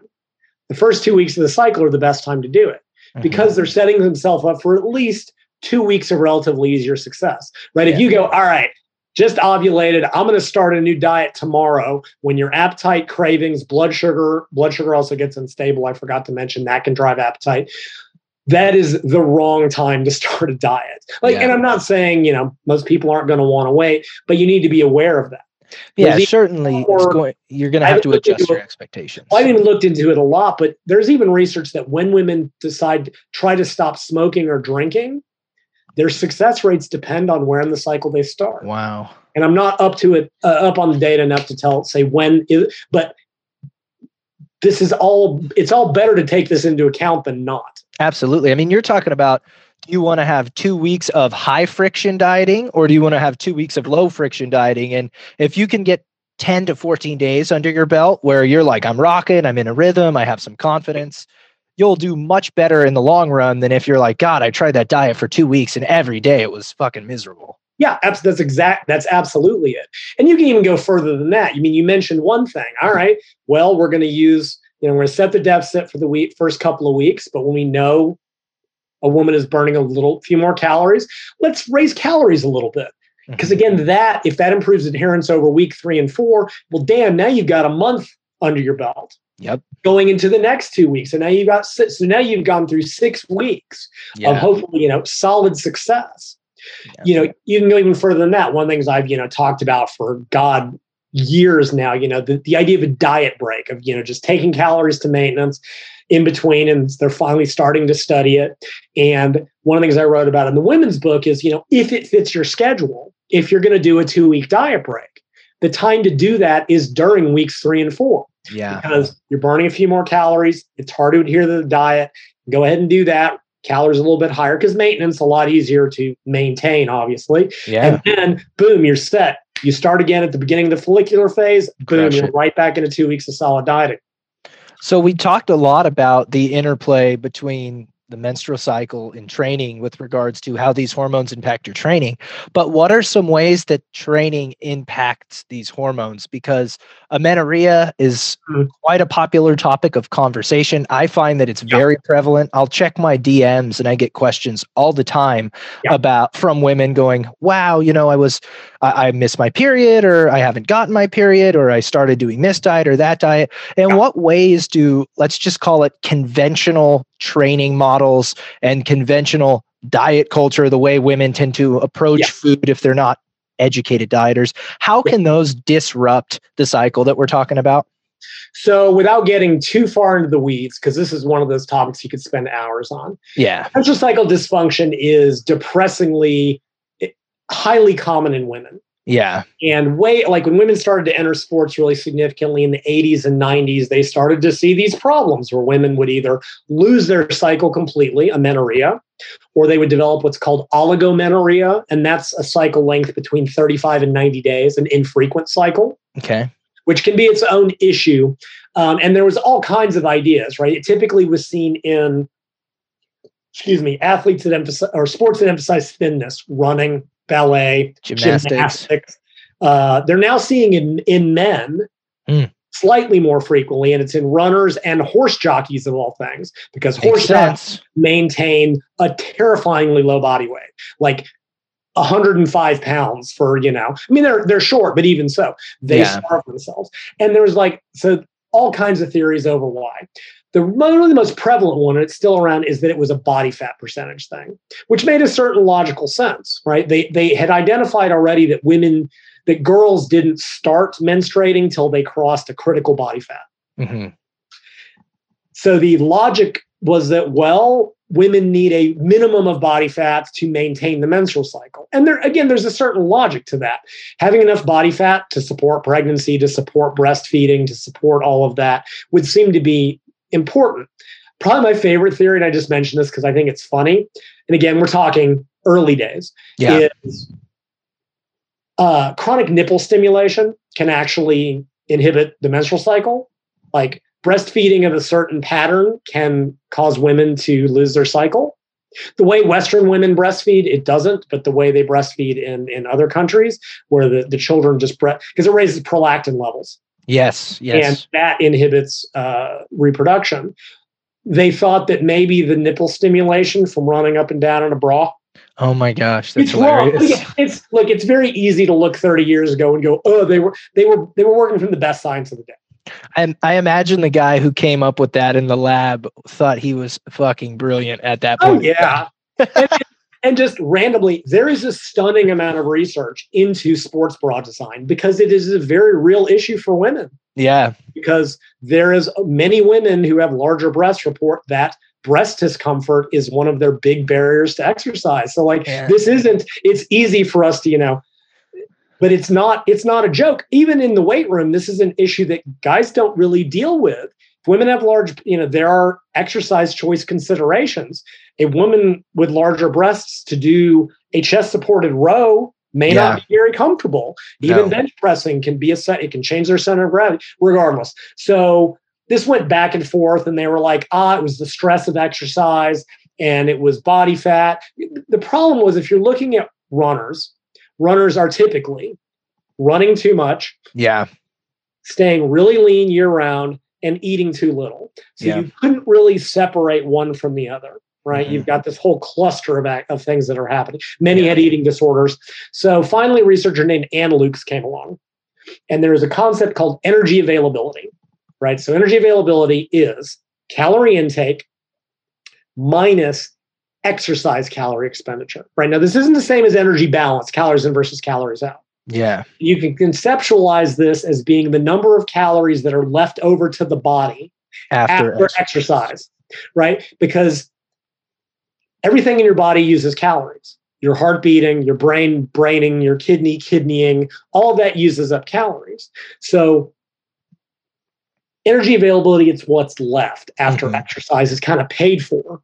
the first two weeks of the cycle are the best time to do it mm-hmm. because they're setting themselves up for at least two weeks of relatively easier success, right? Yeah. If you go, all right, just ovulated, I'm going to start a new diet tomorrow when your appetite cravings, blood sugar, blood sugar also gets unstable. I forgot to mention that can drive appetite. That is the wrong time to start a diet. Like, yeah. and I'm not saying, you know, most people aren't going to want to wait, but you need to be aware of that. Yeah, certainly going, you're going to have to adjust your expectations. I haven't looked into it a lot, but there's even research that when women decide try to stop smoking or drinking, their success rates depend on where in the cycle they start. Wow. And I'm not up to it, uh, up on the data enough to tell, say when, but this is all, it's all better to take this into account than not. Absolutely. I mean, you're talking about do you want to have two weeks of high friction dieting or do you want to have two weeks of low friction dieting? And if you can get 10 to 14 days under your belt where you're like, I'm rocking, I'm in a rhythm, I have some confidence you'll do much better in the long run than if you're like, God, I tried that diet for two weeks and every day it was fucking miserable. Yeah, that's exact. That's absolutely it. And you can even go further than that. You I mean you mentioned one thing. All right, well, we're going to use, you know, we're going to set the deficit for the week first couple of weeks, but when we know a woman is burning a little few more calories, let's raise calories a little bit. Because mm-hmm. again, that if that improves adherence over week three and four, well, damn, now you've got a month under your belt. Yep. Going into the next two weeks. And now you've got six, so now you've gone through six weeks yeah. of hopefully, you know, solid success. You know, you can go even further than that. One of the things I've, you know, talked about for God years now, you know, the, the idea of a diet break, of, you know, just taking calories to maintenance in between, and they're finally starting to study it. And one of the things I wrote about in the women's book is, you know, if it fits your schedule, if you're going to do a two week diet break, the time to do that is during weeks three and four. Yeah. Because you're burning a few more calories. It's hard to adhere to the diet. Go ahead and do that. Calories a little bit higher because maintenance a lot easier to maintain, obviously. Yeah. And then boom, you're set. You start again at the beginning of the follicular phase, boom, Crush you're it. right back into two weeks of solid dieting. So we talked a lot about the interplay between the menstrual cycle in training with regards to how these hormones impact your training. But what are some ways that training impacts these hormones? Because amenorrhea is Mhm. quite a popular topic of conversation. I find that it's Yeah. very prevalent. I'll check my DMs and I get questions all the time Yeah. about from women going, "Wow, you know, I was I, I missed my period, or I haven't gotten my period, or I started doing this diet or that diet." And Yeah. what ways do let's just call it conventional training models and conventional diet culture, the way women tend to approach Yeah. food if they're not educated dieters, how can those disrupt the cycle that we're talking about? So, without getting too far into the weeds, because this is one of those topics you could spend hours on, Yeah. menstrual cycle dysfunction is depressingly eh, highly common in women. Yeah. And way like when women started to enter sports really significantly in the 80s and 90s, they started to see these problems where women would either lose their cycle completely, amenorrhea, or they would develop what's called oligomenorrhea, and that's a cycle length between 35 and 90 days, an infrequent cycle Okay. which can be its own issue. Um, and there was all kinds of ideas, right? It typically was seen in, excuse me, athletes that emphasize or sports that emphasize thinness, running, ballet, Gymnastics. gymnastics. Uh, they're now seeing in in men Hmm. slightly more frequently, and it's in runners and horse jockeys of all things, because Makes horse jockeys maintain a terrifyingly low body weight, like 105 pounds for you know. I mean, they're they're short, but even so, they Yeah. starve themselves. And there's like so all kinds of theories over why. The one of the most prevalent one, and it's still around, is that it was a body fat percentage thing, which made a certain logical sense, right? They they had identified already that women, that girls didn't start menstruating till they crossed a critical body fat. hmm So the logic was that, well, women need a minimum of body fat to maintain the menstrual cycle. And there, again, there's a certain logic to that. Having enough body fat to support pregnancy, to support breastfeeding, to support all of that would seem to be important. Probably my favorite theory, and I just mentioned this because I think it's funny. And again, we're talking early days. Yeah. Is uh, chronic nipple stimulation can actually inhibit the menstrual cycle. Like breastfeeding of a certain pattern can cause women to lose their cycle. The way Western women breastfeed, it doesn't, but the way they breastfeed in, in other countries where the, the children just breast, because it raises prolactin levels Yes. Yes. and that inhibits uh, reproduction. They thought that maybe the nipple stimulation from running up and down in a bra oh my gosh. That's it's wrong. hilarious. Look, It's look, it's very easy to look 30 years ago and go, oh, they were they were they were working from the best science of the day. I, I imagine the guy who came up with that in the lab thought he was fucking brilliant at that Oh point. yeah. and, and just randomly, there is a stunning amount of research into sports bra design because it is a very real issue for women. Yeah. Because there is many women who have larger breasts report that breast discomfort is one of their big barriers to exercise. So like Yeah. this isn't it's easy for us to, you know, but it's not it's not a joke. Even in the weight room, this is an issue that guys don't really deal with. Women have large, you know, there are exercise choice considerations. A woman with larger breasts to do a chest supported row may Yeah. not be very comfortable. Even No. bench pressing can be a set, it can change their center of gravity, regardless. So this went back and forth, and they were like, ah, it was the stress of exercise and it was body fat. The problem was if you're looking at runners, runners are typically running too much, Yeah. staying really lean year round, and eating too little. So Yeah. you couldn't really separate one from the other. Right, Mhm. you've got this whole cluster of, of things that are happening. Many Yeah. had eating disorders. So finally, a researcher named Anne Loucks came along, and there is a concept called energy availability. Right, so energy availability is calorie intake minus exercise calorie expenditure. Right now, this isn't the same as energy balance, calories in versus calories out Yeah. you can conceptualize this as being the number of calories that are left over to the body After, after, ex- exercise, right? Because everything in your body uses calories. Your heart beating, your brain braining, your kidney kidneying, all that uses up calories. So energy availability, it's what's left after Mhm. exercise is kind of paid for.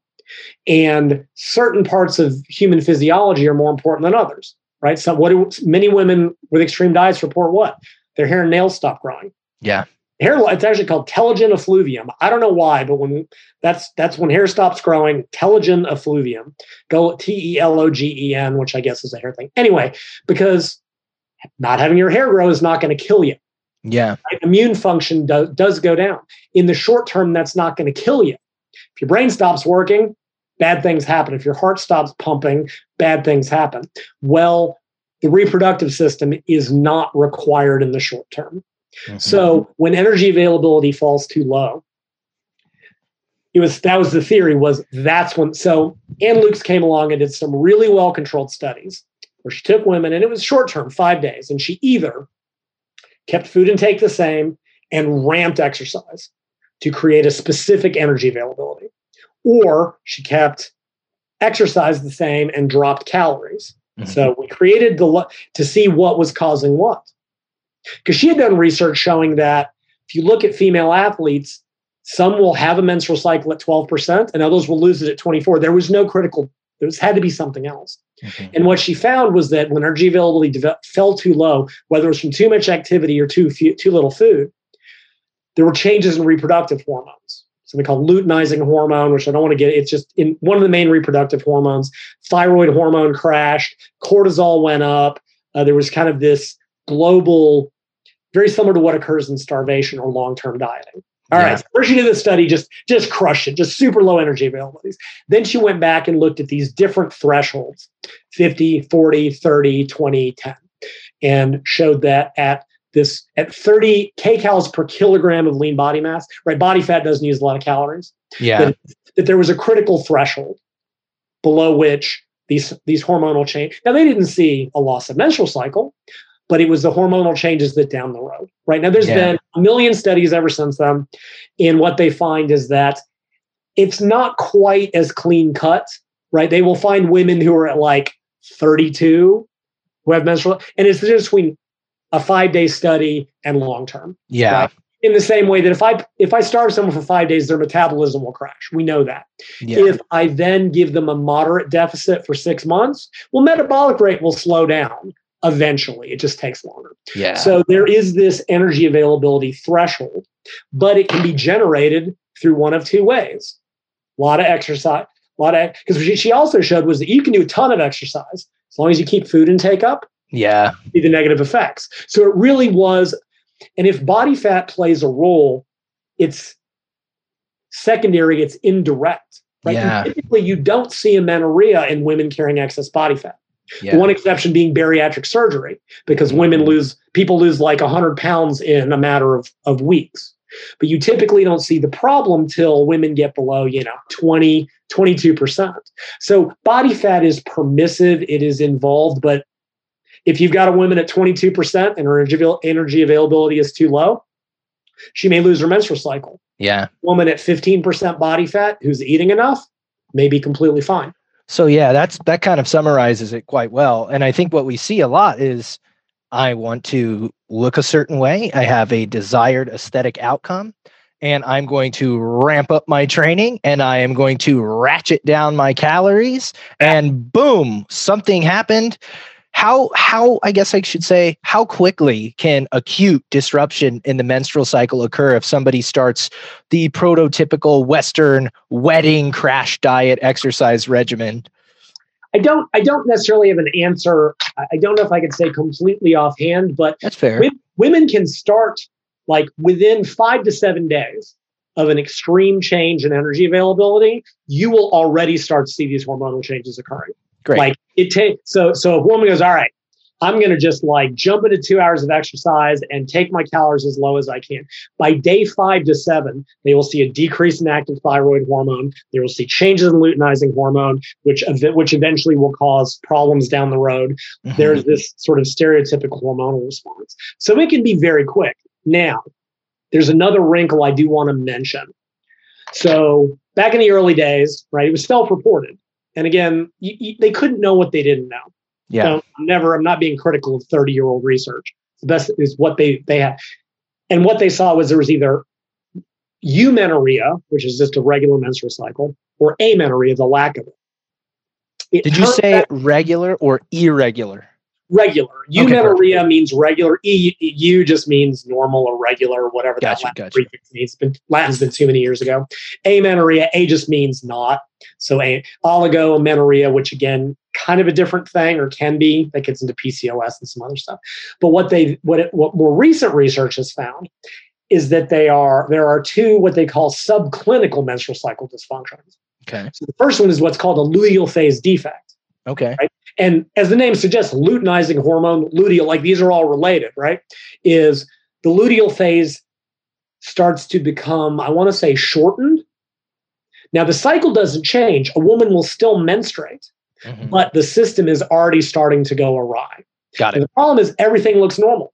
And certain parts of human physiology are more important than others. Right? So what do many women with extreme diets report? What their hair and nails stop growing. Yeah. Hair, it's actually called telogen effluvium. I don't know why, but when that's that's when hair stops growing, telogen effluvium. Go T E L O G E N, which I guess is a hair thing. Anyway, because not having your hair grow is not going to kill you. Yeah. Right? Immune function does does go down. In the short term, that's not going to kill you. If your brain stops working, bad things happen. If your heart stops pumping, bad things happen. Well, the reproductive system is not required in the short term. Mm-hmm. So when energy availability falls too low, it was that was the theory was that's when so Anne Loucks came along and did some really well controlled studies where she took women and it was short term, five days, and she either kept food intake the same and ramped exercise to create a specific energy availability, or she kept exercise the same and dropped calories. Mm-hmm. So we created the to see what was causing what because she had done research showing that if you look at female athletes, some will have a menstrual cycle at 12% and others will lose it at 24. There was no critical, there was, had to be something else. Mm-hmm. And what she found was that when energy availability fell too low, whether it was from too much activity or too, few, too little food, there were changes in reproductive hormones. Something called luteinizing hormone, which I don't want to get. It's just in one of the main reproductive hormones. Thyroid hormone crashed. Cortisol went up. Uh, there was kind of this global, very similar to what occurs in starvation or long-term dieting. All yeah. right. So first she did the study, just just crushed it, just super low energy availabilities. Then she went back and looked at these different thresholds 50, 40, 30, 20, 10, and showed that at this at 30 kcals per kilogram of lean body mass, right? Body fat doesn't use a lot of calories. Yeah. That, that there was a critical threshold below which these these hormonal change. Now they didn't see a loss of menstrual cycle, but it was the hormonal changes that down the road, right? Now, there's yeah. been a million studies ever since then. And what they find is that it's not quite as clean cut, right? They will find women who are at like 32 who have menstrual, and it's just between a five day study and long term. Yeah. Right? In the same way that if I if I starve someone for five days, their metabolism will crash. We know that. Yeah. If I then give them a moderate deficit for six months, well, metabolic rate will slow down eventually. It just takes longer. Yeah. So there is this energy availability threshold, but it can be generated through one of two ways. A lot of exercise, a lot of because she, she also showed was that you can do a ton of exercise as long as you keep food intake up. Yeah. See the negative effects. So it really was, and if body fat plays a role, it's secondary, it's indirect. Right? Yeah. And typically, you don't see amenorrhea in women carrying excess body fat. Yeah. The one exception being bariatric surgery, because women lose, people lose like 100 pounds in a matter of, of weeks. But you typically don't see the problem till women get below, you know, 20, 22%. So body fat is permissive, it is involved, but if you've got a woman at 22% and her energy availability is too low, she may lose her menstrual cycle. Yeah. Woman at 15% body fat who's eating enough may be completely fine. So yeah, that's that kind of summarizes it quite well. And I think what we see a lot is I want to look a certain way. I have a desired aesthetic outcome and I'm going to ramp up my training and I am going to ratchet down my calories and boom, something happened how how i guess i should say how quickly can acute disruption in the menstrual cycle occur if somebody starts the prototypical western wedding crash diet exercise regimen? I don't i don't necessarily have an answer. I don't know if i could say completely offhand but that's fair. women can start like within five to seven days of an extreme change in energy availability you will already start to see these hormonal changes occurring Great. Like it takes so so if a woman goes, all right, I'm gonna just like jump into two hours of exercise and take my calories as low as I can. By day five to seven, they will see a decrease in active thyroid hormone. They will see changes in luteinizing hormone, which which eventually will cause problems down the road. Mm-hmm. There's this sort of stereotypical hormonal response. So it can be very quick. Now, there's another wrinkle I do want to mention. So back in the early days, right, it was self-reported. And again, you, you, they couldn't know what they didn't know. Yeah. So I'm never, I'm not being critical of 30 year old research. The best is what they, they had. And what they saw was there was either eumenorrhea, which is just a regular menstrual cycle, or amenorrhea, the lack of it. it Did you say regular or irregular? Regular. Okay, Eumenorrhea means regular. E, U just means normal or regular, or whatever Gotcha, that Latin gotcha. prefix means. Been, Latin's been too many years ago. Amenorrhea, A just means not. So a, oligomenorrhea, which again, kind of a different thing or can be, that gets into PCOS and some other stuff. But what they what it, what more recent research has found is that they are there are two what they call subclinical menstrual cycle dysfunctions. Okay. So the first one is what's called a luteal phase defect. Okay. And as the name suggests, luteinizing hormone, luteal, like these are all related, right? Is the luteal phase starts to become, I want to say, shortened. Now, the cycle doesn't change. A woman will still menstruate, Mhm. but the system is already starting to go awry. Got And it. the problem is everything looks normal.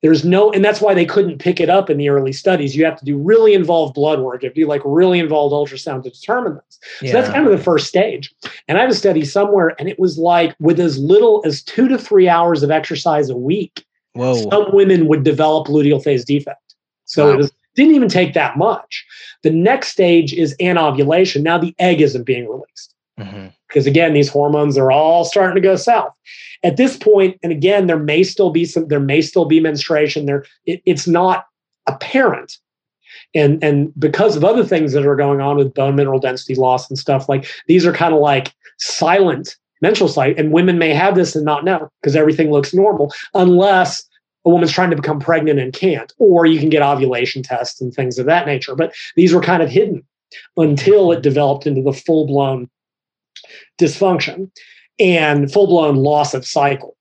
There's no, and that's why they couldn't pick it up in the early studies. You have to do really involved blood work. if You have to do like really involved ultrasound to determine this. So that's kind of the first stage. And I have a study somewhere, and it was like with as little as two to three hours of exercise a week, Whoa. some women would develop luteal phase defect. So Wow. it was, didn't even take that much. The next stage is anovulation. Now the egg isn't being released Mhm. because again, these hormones are all starting to go south. At this point, and again, there may still be some, there may still be menstruation. There, it, it's not apparent, and and because of other things that are going on with bone mineral density loss and stuff like these are kind of like silent menstrual site. and women may have this and not know because everything looks normal unless a woman's trying to become pregnant and can't, or you can get ovulation tests and things of that nature. But these were kind of hidden until it developed into the full blown dysfunction and full blown loss of cycle.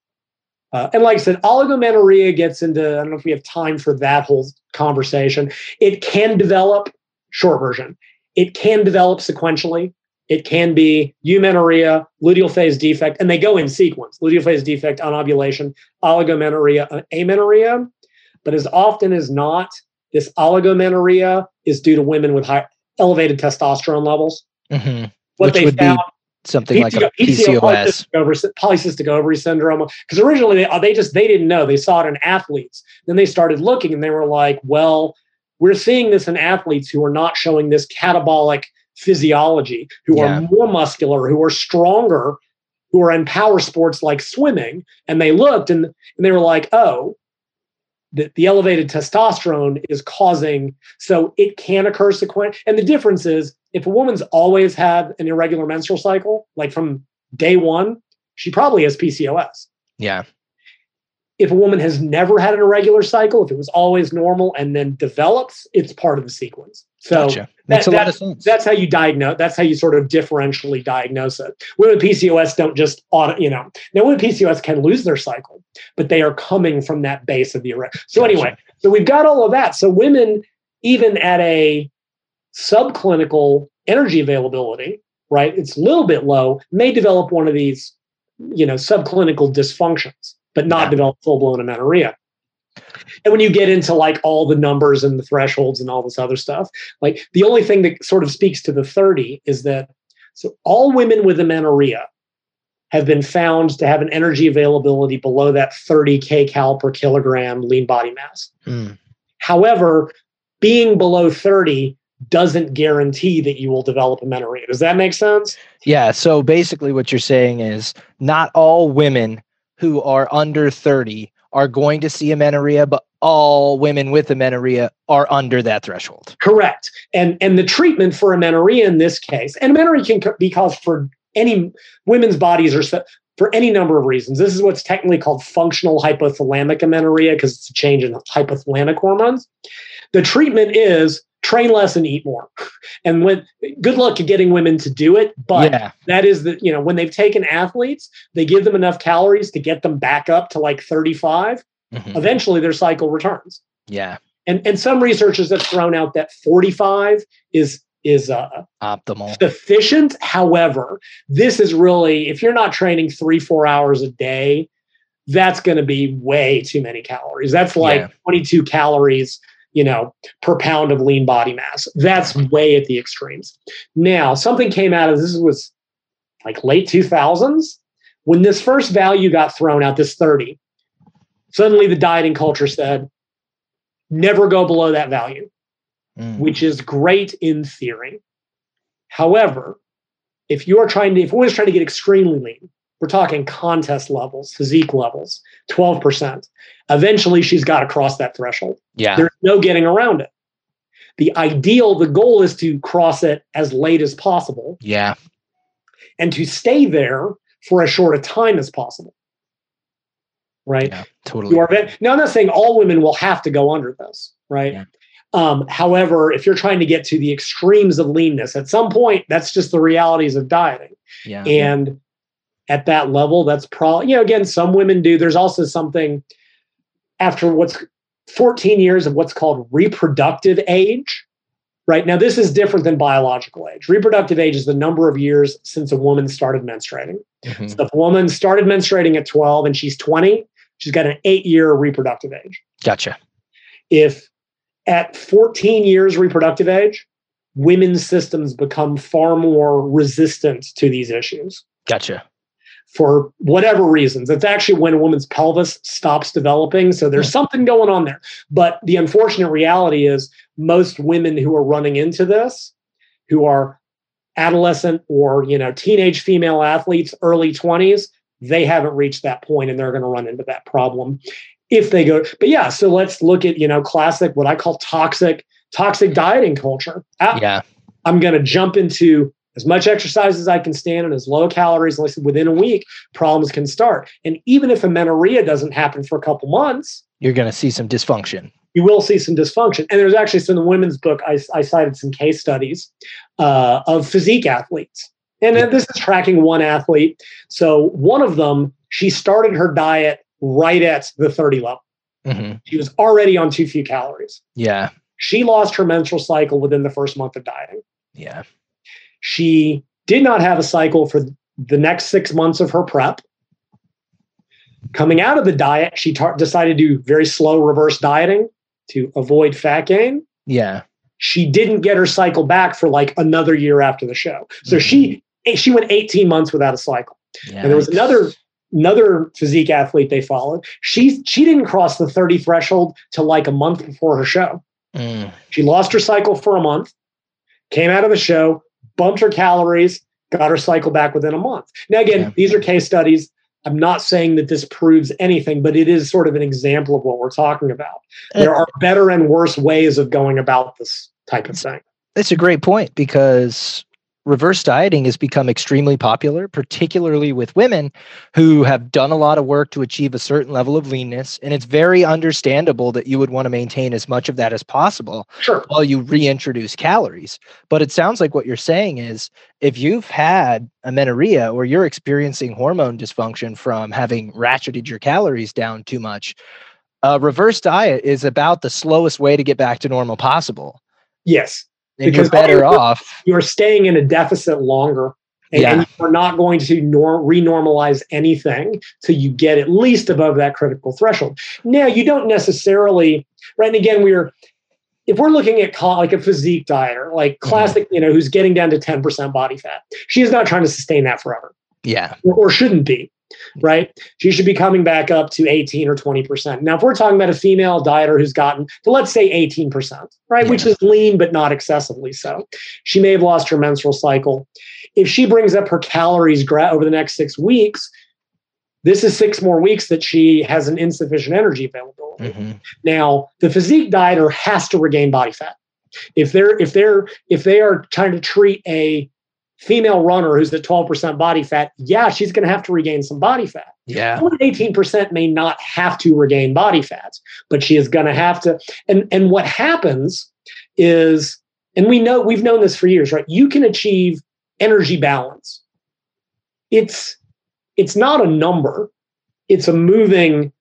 Uh, and like I said, oligomenorrhea gets into, I don't know if we have time for that whole conversation. It can develop, short version, it can develop sequentially. It can be eumenorrhea, luteal phase defect, and they go in sequence luteal phase defect, anovulation, oligomenorrhea, uh, amenorrhea. But as often as not, this oligomenorrhea is due to women with high, elevated testosterone levels. Mhm. What Which they would found something like a PCOS. polycystic ovary, polycystic ovary syndrome. Because originally they, they just they didn't know. They saw it in athletes. Then they started looking and they were like, well, we're seeing this in athletes who are not showing this catabolic physiology, who Yeah. are more muscular, who are stronger, who are in power sports like swimming. And they looked and, and they were like, oh, the, the elevated testosterone is causing so it can occur sequentially. And the difference is if a woman's always had an irregular menstrual cycle, like from day one, she probably has PCOS. Yeah. If a woman has never had an irregular cycle, if it was always normal and then develops, it's part of the sequence. So Gotcha. Makes a that- lot of sense. that's how you diagnose. That's how you sort of differentially diagnose it. Women with PCOS don't just auto, you know. Now, women with PCOS can lose their cycle, but they are coming from that base of the erect. So Gotcha. anyway, so we've got all of that. So women, even at a subclinical energy availability, right, it's a little bit low, may develop one of these, you know, subclinical dysfunctions, but not Yeah. develop full blown amenorrhea. And when you get into like all the numbers and the thresholds and all this other stuff, like the only thing that sort of speaks to the 30 is that so all women with amenorrhea have been found to have an energy availability below that 30 kcal per kilogram lean body mass. Mm. However, being below 30 doesn't guarantee that you will develop amenorrhea. Does that make sense? Yeah. So basically, what you're saying is not all women who are under 30 are going to see amenorrhea, but all women with amenorrhea are under that threshold. Correct. And and the treatment for amenorrhea in this case, and amenorrhea can be caused for any women's bodies so, for any number of reasons. This is what's technically called functional hypothalamic amenorrhea because it's a change in hypothalamic hormones. The treatment is train less and eat more. And when good luck at getting women to do it, but yeah. that is the you know when they've taken athletes, they give them enough calories to get them back up to like 35. Mhm. Eventually their cycle returns Yeah. and and some researchers have thrown out that 45 is is uh, Optimal. sufficient however this is really if you're not training three four hours a day that's going to be way too many calories that's like Yeah. 22 calories you know per pound of lean body mass that's way at the extremes now something came out of this was like late 2000s when this first value got thrown out this 30 suddenly the dieting culture said never go below that value Mm. which is great in theory. However, if you are trying to, if is trying to get extremely lean, We're talking contest levels, physique levels, 12%. Eventually, she's got to cross that threshold. Yeah. There's no getting around it. The ideal, the goal is to cross it as late as possible Yeah. and to stay there for as short a time as possible. Right? Yeah. Totally. You are now. I'm not saying all women will have to go under this, right? Yeah. Um, however, if you're trying to get to the extremes of leanness, at some point, that's just the realities of dieting. yeah. And at that level, that's probably, you know, again, some women do. There's also something after what's 14 years of what's called reproductive age, right? Now, this is different than biological age. Reproductive age is the number of years since a woman started menstruating. Mhm. So if a woman started menstruating at 12 and she's 20, she's got an eight year reproductive age. Gotcha. If at 14 years reproductive age, women's systems become far more resistant to these issues Gotcha. For whatever reasons. It's actually when a woman's pelvis stops developing. So there's something going on there. But the unfortunate reality is most women who are running into this, who are adolescent or you know teenage female athletes, early 20s, they haven't reached that point and they're going to run into that problem if they go. But yeah, so let's look at you know classic what I call toxic toxic dieting culture. Ah, Yeah. I'm going to jump into as much exercise as I can stand and as low calories. Listen, within a week, problems can start. And even if amenorrhea doesn't happen for a couple months, You're going to see some dysfunction. you will see some dysfunction. And there's actually some in the women's book, I, I cited some case studies uh, of physique athletes. And then this is tracking one athlete. So one of them, she started her diet right at the 30 level. hmm She was already on too few calories. Yeah. She lost her menstrual cycle within the first month of dieting. Yeah. She did not have a cycle for the next six months of her prep. Coming out of the diet, she tar- decided to do very slow reverse dieting to avoid fat gain. Yeah. She didn't get her cycle back for like another year after the show. So she she went 18 months without a cycle. Yeah. And there was another another physique athlete they followed. She she didn't cross the 30 threshold till like a month before her show. Mm, She lost her cycle for a month, came out of the show, bumped her calories, got her cycle back within a month. Now, again, Yeah. these are case studies. I'm not saying that this proves anything, but it is sort of an example of what we're talking about. Uh, there are better and worse ways of going about this type of thing. It's a great point because reverse dieting has become extremely popular, particularly with women who have done a lot of work to achieve a certain level of leanness. And it's very understandable that you would want to maintain as much of that as possible Sure. while you reintroduce calories. But it sounds like what you're saying is if you've had amenorrhea or you're experiencing hormone dysfunction from having ratcheted your calories down too much, a reverse diet is about the slowest way to get back to normal possible. Yes. And Because you're better you're- off. You're staying in a deficit longer. And, Yeah. and you're not going to nor- renormalize anything till you get at least above that critical threshold. Now, you don't necessarily, right? And again, we're if we're looking at like a physique dieter, like mm-hmm. classic, you know, who's getting down to 10% body fat, she is not trying to sustain that forever Yeah. or, or shouldn't be, right? She should be coming back up to 18 or 20%. Now, if we're talking about a female dieter who's gotten to, let's say, 18%, right, which is lean, but not excessively so, she may have lost her menstrual cycle. If she brings up her calories gra- over the next six weeks, this is six more weeks that she has an insufficient energy availability. Mhm. Now, the physique dieter has to regain body fat. If they're if they're if they are trying to treat a female runner who's at 12% body fat, yeah, she's going to have to regain some body fat. Yeah. Someone at 18% may not have to regain body fat, but she is going to have to. And and what happens is, and we know we've known this for years, right? You can achieve energy balance. It's it's not a number, it's a moving,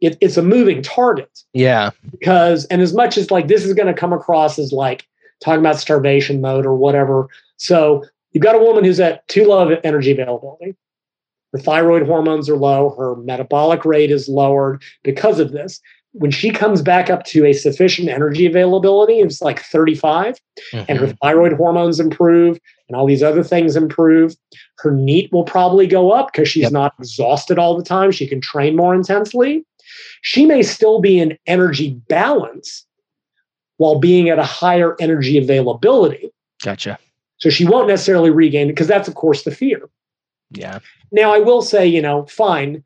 it, it's a moving target Yeah. because and as much as like this is going to come across as like talking about starvation mode or whatever so you've got a woman who's at too low of energy availability her thyroid hormones are low her metabolic rate is lowered because of this when she comes back up to a sufficient energy availability it's like 35 and her Mhm. thyroid hormones improve and all these other things improve her NEAT will probably go up because she's Yep. not exhausted all the time she can train more intensely she may still be in energy balance while being at a higher energy availability Gotcha. So she won't necessarily regain it because that's of course the fear Yeah. Now, I will say, you know, fine.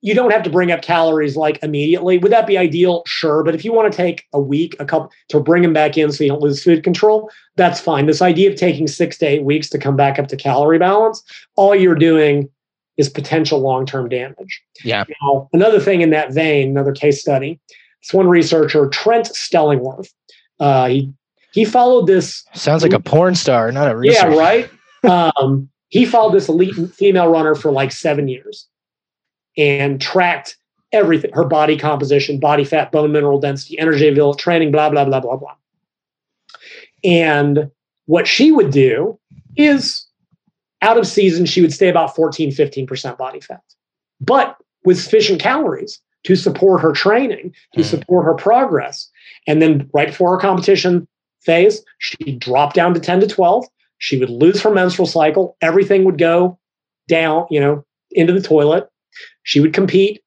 You don't have to bring up calories like immediately. Would that be ideal? Sure. But if you want to take a week, a couple to bring them back in so you don't lose food control, that's fine. This idea of taking six to eight weeks to come back up to calorie balance, all you're doing is potential long term damage. Yeah. Now, another thing in that vein, another case study, this one researcher, Trent Stellingworth, uh, he, he followed this. Sounds like a porn star, not a researcher. Yeah, right. um, he followed this elite female runner for like seven years and tracked everything her body composition, body fat, bone mineral density, energy availability, training, blah, blah, blah, blah, blah. And what she would do is out of season, she would stay about 14, 15% body fat, but with sufficient calories to support her training, to Mm. support her progress. And then right before her competition phase, she'd drop down to 10 to 12. She would lose her menstrual cycle. Everything would go down, you know, into the toilet. She would compete,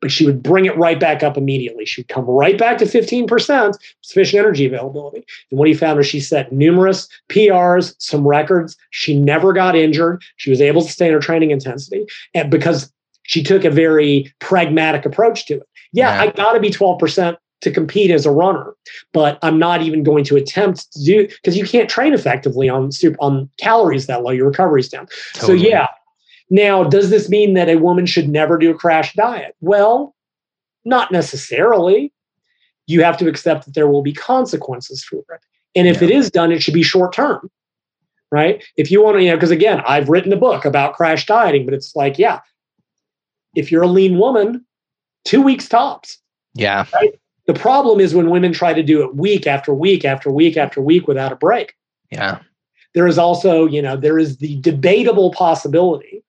but she would bring it right back up immediately. She'd come right back to 15% sufficient energy availability. And what he found was she set numerous PRs, some records. She never got injured. She was able to stay in her training intensity. And because she took a very pragmatic approach to it. Yeah, Yeah. I got to be 12% to compete as a runner, but I'm not even going to attempt to do because you can't train effectively on super, on calories that low. Your recovery's down. So yeah. Now, does this mean that a woman should never do a crash diet? Well, not necessarily. You have to accept that there will be consequences for it. And if Yeah. it is done, it should be short term. Right? If you want to, you know, because again, I've written a book about crash dieting, but it's like, yeah, if you're a lean woman, two weeks tops. Yeah. The problem is when women try to do it week after week after week after week without a break. Yeah. There is also, you know, there is the debatable possibility.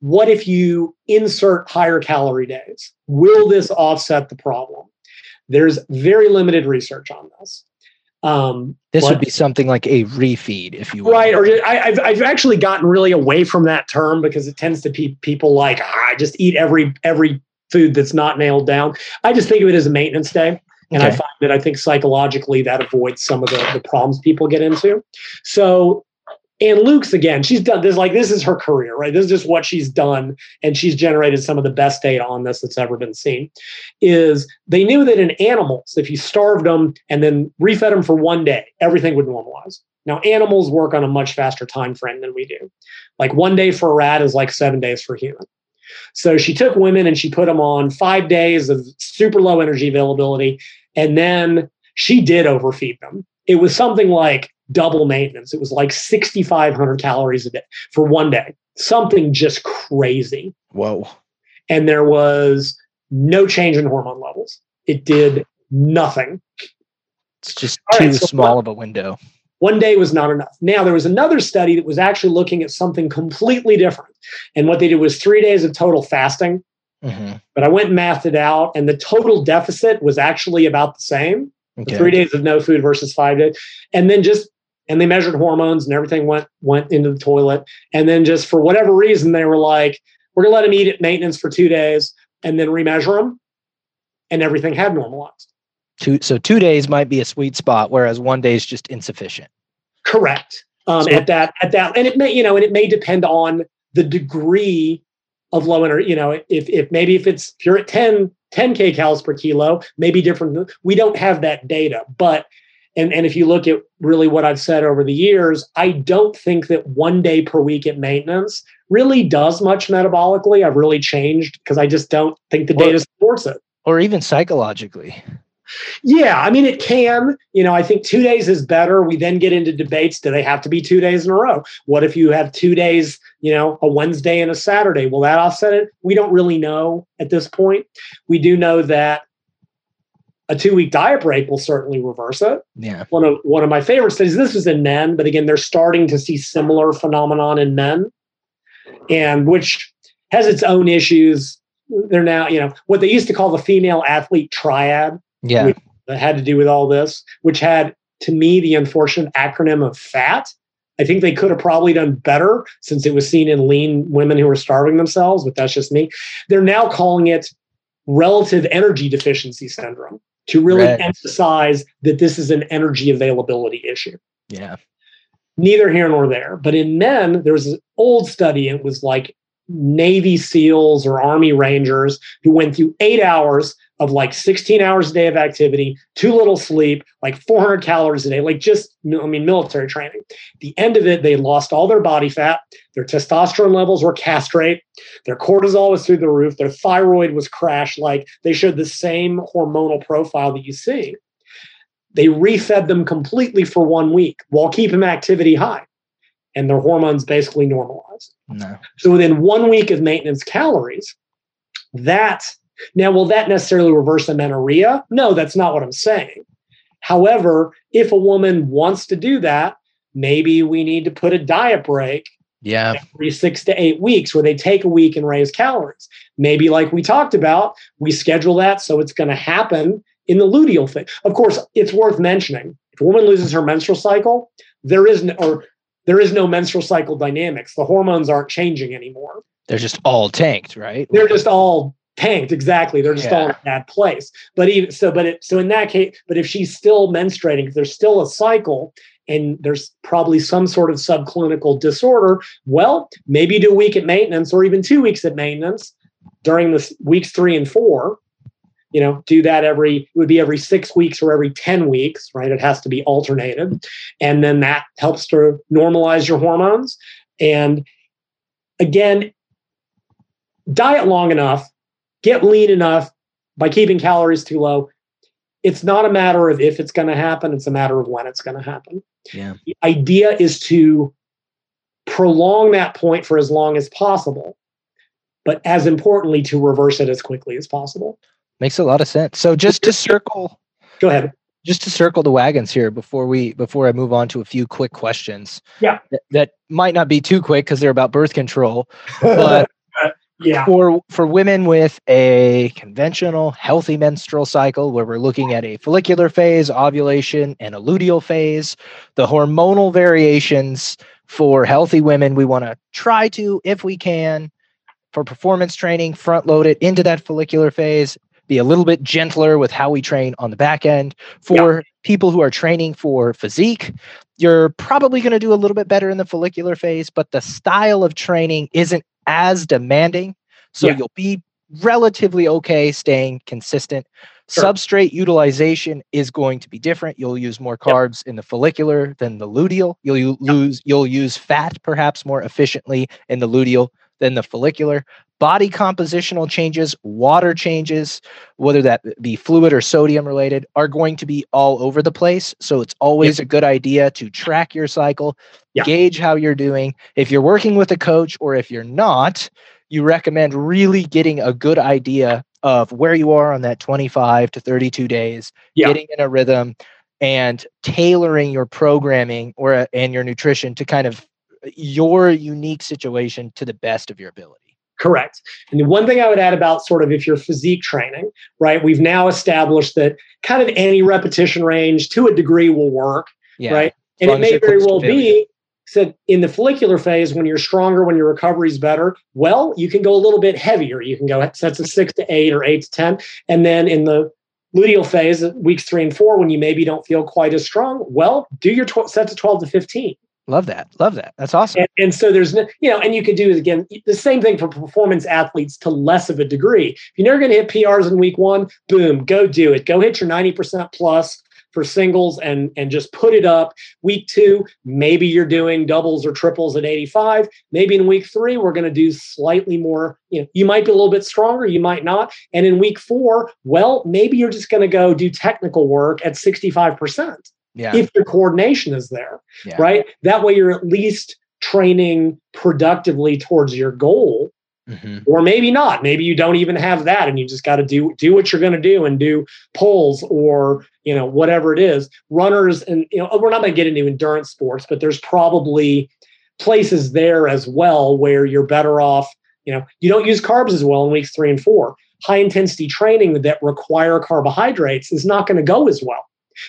What if you insert higher calorie days? Will this offset the problem? There's very limited research on this. Um, This but- would be something like a refeed, if you will. right or I, I've, I've actually gotten really away from that term because it tends to be people like ah, I just eat every every food that's not nailed down. I just think of it as a maintenance day and i find that i think psychologically that avoids some of the, the problems people get into. So and Loucks again she's done this like this is her career right? This is just what she's done and she's generated some of the best data on this that's ever been seen is they knew that in animals if you starved them and then refed them for one day everything would normalize. Now, animals work on a much faster time frame than we do. Like one day for a rat is like seven days for a human. So she took women and she put them on five days of super low energy availability. And then she did overfeed them. It was something like double maintenance. It was like 6,500 calories a day for one day, something just crazy. Whoa. And there was no change in hormone levels. It did nothing. It's just All too right, so small what- of a window. One day was not enough. Now, there was another study that was actually looking at something completely different. And what they did was three days of total fasting. hmm But I went and mathed it out, and the total deficit was actually about the same the three days of no food versus five days. And then just, and they measured hormones and everything went went into the toilet. And then just for whatever reason, they were like, we're going to let them eat at maintenance for two days and then remeasure them. And everything had normalized. Two, so two days might be a sweet spot, whereas one day is just insufficient. Correct. Um, So- at that, at that, and it may, you know, and it may depend on the degree of low energy. You know, if if maybe if it's if you're at 10, 10 kcals per kilo, maybe different. We don't have that data, but and and if you look at really what I've said over the years, I don't think that one day per week at maintenance really does much metabolically. I've really changed because I just don't think the Well- data supports it. Or even psychologically. Yeah, I mean, it can. You know, I think two days is better. We then get into debates. Do they have to be two days in a row? What if you have two days, you know, a Wednesday and a Saturday? Will that offset it? We don't really know at this point. We do know that a two week diet break will certainly reverse it. Yeah. One of one of my favorite studies, this was in men, but again, they're starting to see similar phenomenon in men, and which has its own issues. They're now, you know, what they used to call the female athlete triad Yeah. That had to do with all this, which had to me the unfortunate acronym of FAT. I think they could have probably done better since it was seen in lean women who were starving themselves, but that's just me. They're now calling it relative energy deficiency syndrome to really Right. emphasize that this is an energy availability issue. Yeah. neither here nor there. But in men, there's an old study. It was like Navy SEALs or Army Rangers who went through eight hours of like 16 hours a day of activity, too little sleep, like 400 calories a day, like just, I mean, military training. the end of it, they lost all their body fat, their testosterone levels were castrate, their cortisol was through the roof, their thyroid was crashed, like they showed the same hormonal profile that you see. They refed them completely for one week while keeping activity high, and their hormones basically normalized. No. So within one week of maintenance calories, that now, will that necessarily reverse amenorrhea? No, that's not what I'm saying. However, if a woman wants to do that, maybe we need to put a diet break Yeah. every six to eight weeks where they take a week and raise calories. Maybe, like we talked about, we schedule that so it's going to happen in the luteal phase. Of course, it's worth mentioning if a woman loses her menstrual cycle, there is no, or there is no menstrual cycle dynamics. The hormones aren't changing anymore. They're just all tanked, right? They're just all tanked. Exactly. They're just all in Yeah. a bad place. But even so, but it, so in that case, but if she's still menstruating, there's still a cycle and there's probably some sort of subclinical disorder, well, maybe do a week at maintenance or even two weeks at maintenance during the weeks three and four. You know, do that every, it would be every six weeks or every 10 weeks, right? It has to be alternated. And then that helps to normalize your hormones. And again, diet long enough, get lean enough by keeping calories too low. It's not a matter of if it's going to happen, it's a matter of when it's going to happen. Yeah. The idea is to prolong that point for as long as possible, but as importantly, to reverse it as quickly as possible. Makes a lot of sense. So just to circle Go ahead. just to circle the wagons here before we before I move on to a few quick questions. Yeah. That, that might not be too quick because they're about birth control, but yeah. for for women with a conventional healthy menstrual cycle where we're looking at a follicular phase ovulation and a luteal phase the hormonal variations for healthy women we want to try to if we can for performance training front load it into that follicular phase be a little bit gentler with how we train on the back end for people who are training for physique you're probably going to do a little bit better in the follicular phase but the style of training isn't as demanding. So Yeah. you'll be relatively okay staying consistent. Sure. Substrate utilization is going to be different. You'll use more Yep. carbs in the follicular than the luteal. You'll u- lose you'll use fat perhaps more efficiently in the luteal than the follicular. Body compositional changes, water changes, whether that be fluid or sodium related, are going to be all over the place. So it's always a good idea to track your cycle, Yeah. gauge how you're doing. If you're working with a coach or if you're not, you recommend really getting a good idea of where you are on that 25 to 32 days, Yeah. getting in a rhythm and tailoring your programming or uh, and your nutrition to kind of your unique situation to the best of your ability. Correct. And the one thing I would add about sort of if you're physique training, right? We've now established that kind of any repetition range to a degree will work. Yeah. Right. and it may very well be said in the follicular phase when you're stronger when your recovery is better well you can go a little bit heavier you can go sets of six to eight or eight to ten and then in the luteal phase weeks three and four when you maybe don't feel quite as strong well do your tw- sets of 12 to 15 Love that. Love that. That's awesome. and, and so there's no, you know, and you could do again, the same thing for performance athletes to less of a degree. If you're never going to hit PRs in week one, boom, go do it. Go hit your 90% plus for singles and and just put it up. Week two, maybe you're doing doubles or triples at 85. Maybe in week three, we're going to do slightly more. You know, you might be a little bit stronger, you might not. And in week four, well, maybe you're just going to go do technical work at 65% yeah. if your coordination is there Yeah. right? That way you're at least training productively towards your goal, Mhm. or maybe not. Maybe you don't even have that, and you just got to do do what you're going to do and do pulls or you know whatever it is. Runners and you know we're not going to get into endurance sports, but there's probably places there as well where you're better off. You know, you don't use carbs as well in weeks three and four. High intensity training that require carbohydrates is not going to go as well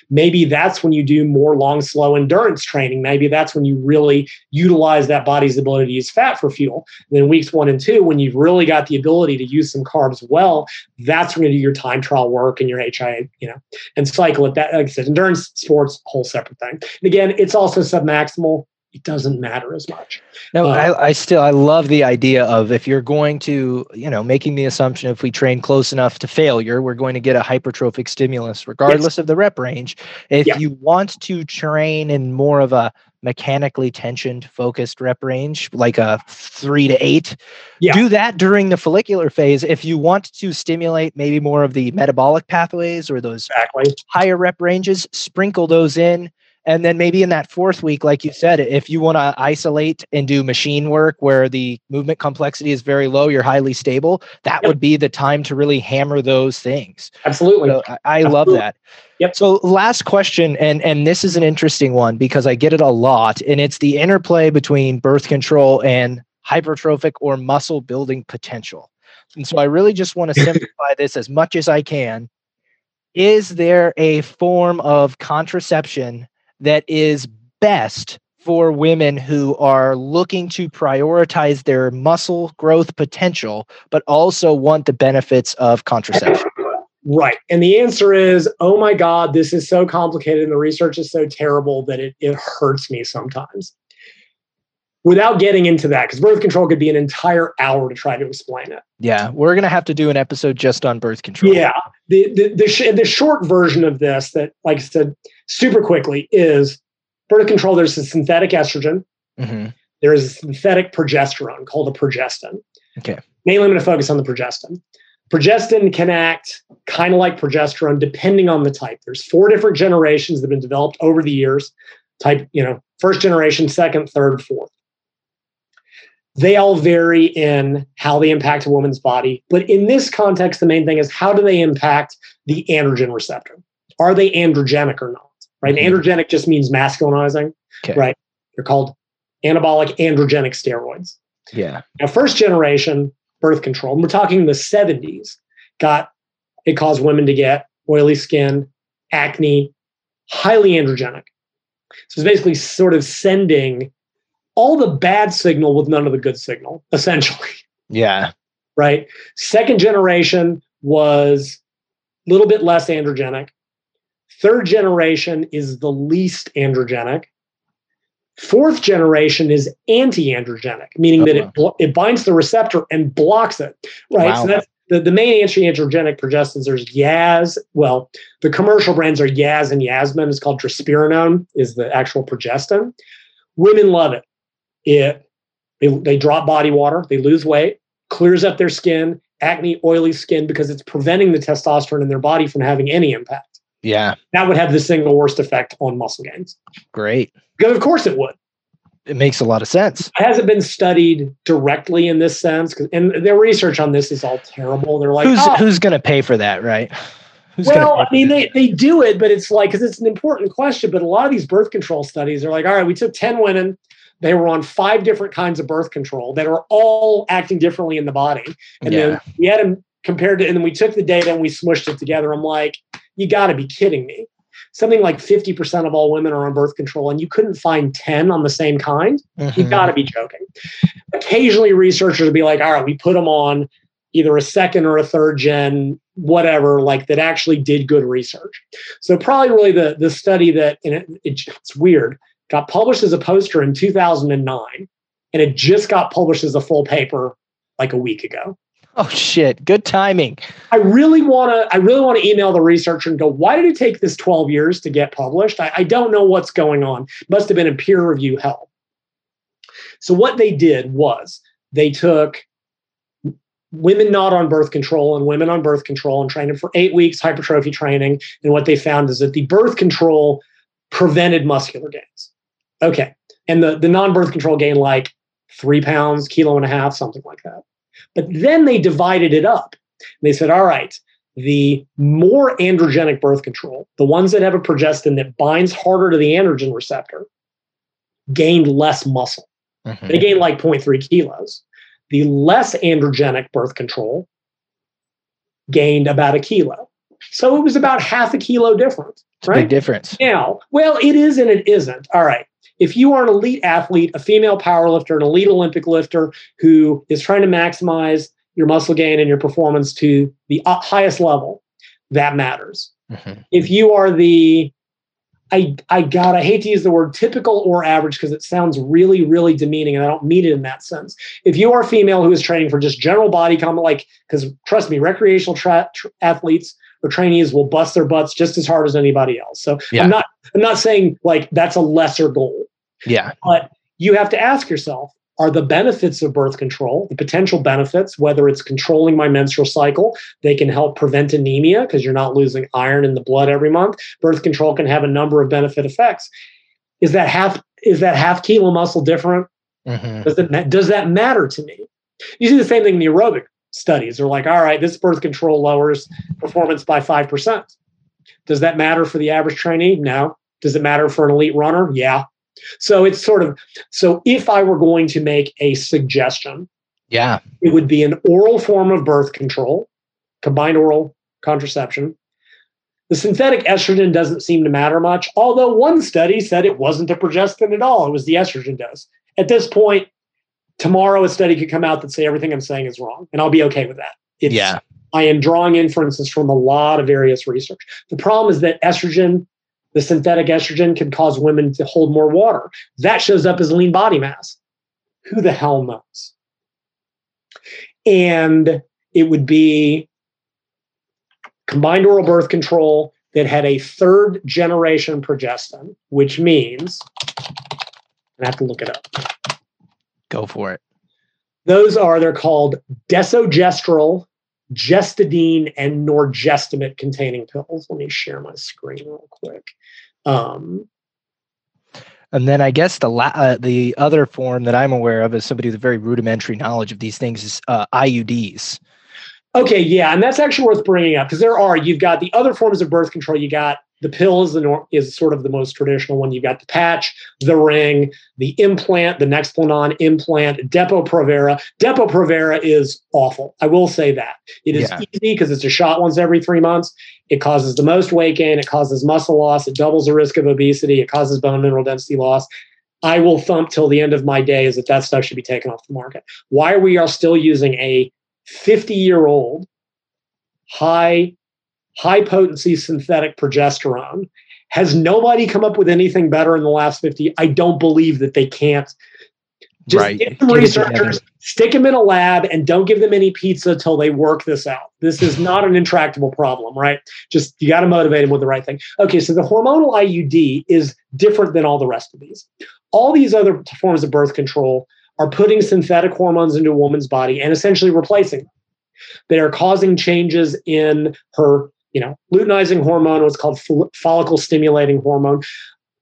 maybe that's when you do more long slow endurance training maybe that's when you really utilize that body's ability to use fat for fuel and then weeks one and two when you've really got the ability to use some carbs well that's when you do your time trial work and your HIA, you know, and cycle it. That like I said, endurance sports, whole separate thing. And again, it's also submaximal. It doesn't matter as much. No, Uh, I, I still I love the idea of if you're going to, you know, making the assumption if we train close enough to failure, we're going to get a hypertrophic stimulus, regardless of the rep range. If Yeah. you want to train in more of a mechanically tensioned focused rep range, like a three to eight, Yeah. do that during the follicular phase. If you want to stimulate maybe more of the metabolic pathways or those Exactly. higher rep ranges, sprinkle those in. And then maybe in that fourth week, like you said, if you want to isolate and do machine work where the movement complexity is very low, you're highly stable, that Yep. would be the time to really hammer those things. Absolutely. So I, I love that. Yep. So last question, and and this is an interesting one because I get it a lot, and it's the interplay between birth control and hypertrophic or muscle building potential. And so I really just want to simplify this as much as I can. Is there a form of contraception that is best for women who are looking to prioritize their muscle growth potential, but also want the benefits of contraception? Right. And the answer is, oh my God, this is so complicated and the research is so terrible that it, it hurts me sometimes. Without getting into that, because birth control could be an entire hour to try to explain it. Yeah, we're gonna have to do an episode just on birth control. Yeah. The, the, the, sh- the short version of this, that, like I said, super quickly, is birth control. There's a synthetic estrogen, Mhm. there is a synthetic progesterone called a progestin. Okay. Mainly, I'm going to focus on the progestin. Progestin can act kind of like progesterone depending on the type. There's four different generations that have been developed over the years. Type, you know, first generation, second, third, fourth. They all vary in how they impact a woman's body. But in this context, the main thing is how do they impact the androgen receptor? Are they androgenic or not? Right? Mhm. Androgenic just means masculinizing. Okay. Right. They're called anabolic androgenic steroids. Yeah. Now, first generation birth control, and we're talking the 70s, got it caused women to get oily skin, acne, highly androgenic. So it's basically sort of sending all the bad signal with none of the good signal, essentially, Yeah. right? Second generation was a little bit less androgenic. Third generation is the least androgenic. Fourth generation is anti-androgenic, meaning that Oh. it blo- it binds the receptor and blocks it. Right. Wow. So that's the, the main anti-androgenic progestins. There's Yaz. Well, the commercial brands are Yaz and Yasmin. It's called drospirenone. Is the actual progestin. Women love it. It they, they drop body water. They lose weight. Clears up their skin, acne, oily skin because it's preventing the testosterone in their body from having any impact. Yeah. That would have the single worst effect on muscle gains. Great. Because of course it would. It makes a lot of sense. It hasn't been studied directly in this sense, and their research on this is all terrible. They're like, who's "Oh, who's gonna pay for that, right? Who's well, I mean, they, they do it, but it's like, because it's an important question. But a lot of these birth control studies are like, all right, we took 10 women, they were on five different kinds of birth control that are all acting differently in the body. And Yeah. then we had them compared to, and then we took the data and we smushed it together. I'm like, you got to be kidding me. Something like 50% of all women are on birth control, and you couldn't find 10 on the same kind. You Mhm. got to be joking. Occasionally, researchers will be like, all right, we put them on either a second or a third gen, whatever, like that actually did good research. So, probably really the, the study that, and it, it, it's weird, got published as a poster in 2009, and it just got published as a full paper like a week ago. Oh shit! Good timing. I really want to. I really want to email the researcher and go. Why did it take this twelve years to get published? I, I don't know what's going on. Must have been in peer review hell. So what they did was they took women not on birth control and women on birth control and trained them for eight weeks hypertrophy training. And what they found is that the birth control prevented muscular gains. Okay, and the the non birth control gained like three pounds, kilo and a half, something like that. But then they divided it up. They said, all right, the more androgenic birth control, the ones that have a progestin that binds harder to the androgen receptor, gained less muscle. Mhm. They gained like 0.3 kilos. The less androgenic birth control gained about a kilo. So it was about half a kilo difference, a big right? difference. Now, well, it is and it isn't. All right. If you are an elite athlete, a female power lifter, an elite Olympic lifter who is trying to maximize your muscle gain and your performance to the highest level, that matters. Mhm. If you are the I I God, I hate to use the word typical or average because it sounds really, really demeaning, and I don't mean it in that sense. If you are a female who is training for just general body comp, like because trust me, recreational tra- tra- athletes or trainees will bust their butts just as hard as anybody else. So Yeah. I'm not I'm not saying like that's a lesser goal, Yeah. but you have to ask yourself: Are the benefits of birth control, the potential benefits, whether it's controlling my menstrual cycle, they can help prevent anemia because you're not losing iron in the blood every month. Birth control can have a number of benefit effects. Is that half is that half kilo muscle different? Mhm. Does that does that matter to me? You see the same thing in the aerobic studies. They're like, all right, this birth control lowers performance by five percent. Does that matter for the average trainee? No. Does it matter for an elite runner? Yeah. So it's sort of so if I were going to make a suggestion, Yeah. it would be an oral form of birth control, combined oral contraception. The synthetic estrogen doesn't seem to matter much, although one study said it wasn't the progestin at all, it was the estrogen dose. At this point, tomorrow a study could come out that say everything I'm saying is wrong, and I'll be okay with that. It's, Yeah. I am drawing inferences from a lot of various research. The problem is that estrogen, the synthetic estrogen, can cause women to hold more water. That shows up as lean body mass. Who the hell knows? And it would be combined oral birth control that had a third generation progestin, which means I have to look it up. Go for it. Those are they're called desogestrel, gestodene, and norgestimate containing pills. Let me share my screen real quick. Um, And then I guess the la- uh, the other form that I'm aware of as somebody with very rudimentary knowledge of these things is uh, IUDs. Okay, yeah, and that's actually worth bringing up because there are you've got the other forms of birth control. You got the pill is the nor- is sort of the most traditional one. You've got the patch, the ring, the implant, the Nexplanon implant, Depo-Provera. Depo-Provera is awful. I will say that it is Yeah. easy because it's a shot once every three months. It causes the most weight gain. It causes muscle loss. It doubles the risk of obesity. It causes bone mineral density loss. I will thump till the end of my days that that stuff should be taken off the market. Why are we are still using a 50 year old high high potency synthetic progesterone. Has nobody come up with anything better in the last 50 i don't believe that they can't. Just Right. get some researchers stick them in a lab and don't give them any pizza till they work this out. This is not an intractable problem right? Just you got to motivate them with the right thing. Okay so the hormonal iud is different than all the rest of these. All these other forms of birth control are putting synthetic hormones into a woman's body and essentially replacing them. They are causing changes in her, you know, luteinizing hormone, what's called fol- follicle stimulating hormone.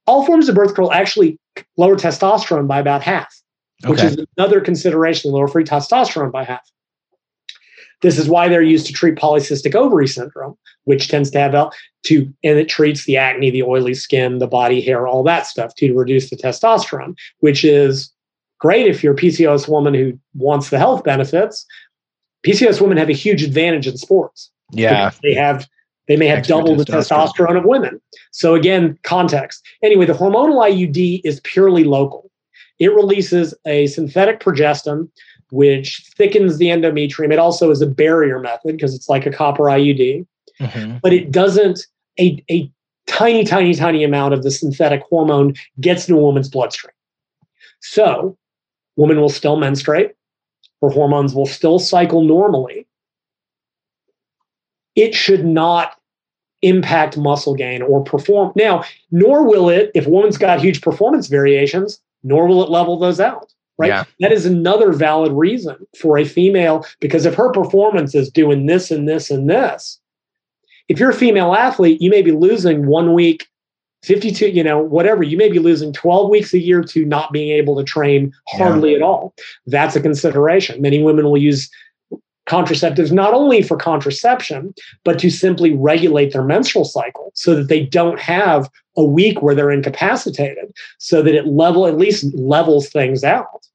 All forms of birth control actually lower testosterone by about half, which Okay. is another consideration, lower free testosterone by half. This is why they're used to treat polycystic ovary syndrome, which tends to have L- to and it treats the acne, the oily skin, the body hair, all that stuff to reduce the testosterone, which is great if you're a PCOS woman who wants the health benefits. PCOS women have a huge advantage in sports. Yeah. They have they may have Extra double the testosterone. of women. So again, context. Anyway, the hormonal IUD is purely local. It releases a synthetic progestin, which thickens the endometrium. It also is a barrier method because it's like a copper IUD, Mhm. but it doesn't a, a tiny, tiny, tiny amount of the synthetic hormone gets into a woman's bloodstream. So woman will still menstruate, her hormones will still cycle normally. It should not impact muscle gain or perform. Now, nor will it, if a woman's got huge performance variations, nor will it level those out. Right. Yeah. That is another valid reason for a female, because if her performance is doing this and this and this, if you're a female athlete, you may be losing one week 52, you know, whatever, you may be losing 12 weeks a year to not being able to train hardly at all. That's a consideration. Many women will use contraceptives not only for contraception, but to simply regulate their menstrual cycle so that they don't have a week where they're incapacitated, so that it level at least levels things out.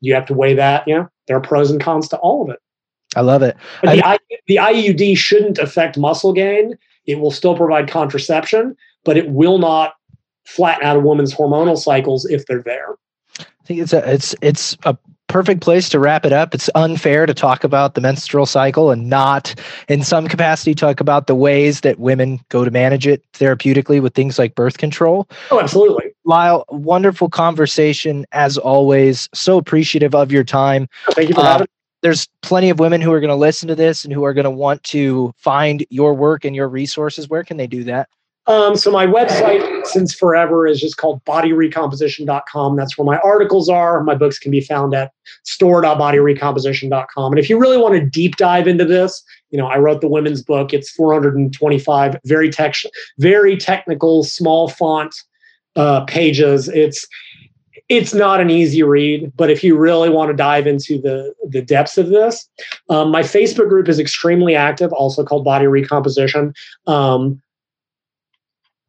You have to weigh that, you know, there are pros and cons to all of it. I love it. But the, I, the IUD shouldn't affect muscle gain. It will still provide contraception, but it will not flatten out a woman's hormonal cycles if they're there. I think it's a it's it's a perfect place to wrap it up. It's unfair to talk about the menstrual cycle and not, in some capacity, talk about the ways that women go to manage it therapeutically with things like birth control. Oh, absolutely. Lyle, wonderful conversation as always. So appreciative of your time. Thank you for uh, having there's plenty of women who are going to listen to this and who are going to want to find your work and your resources. Where can they do that? Um, so my website since forever is just called bodyrecomposition.com. That's where my articles are. My books can be found at store.bodyrecomposition.com. And if you really want to deep dive into this, you know, I wrote the women's book. It's 425 very tech, very technical, small font uh, pages. It's it's not an easy read, but if you really want to dive into the the depths of this, um, my Facebook group is extremely active, also called Body Recomposition. Um,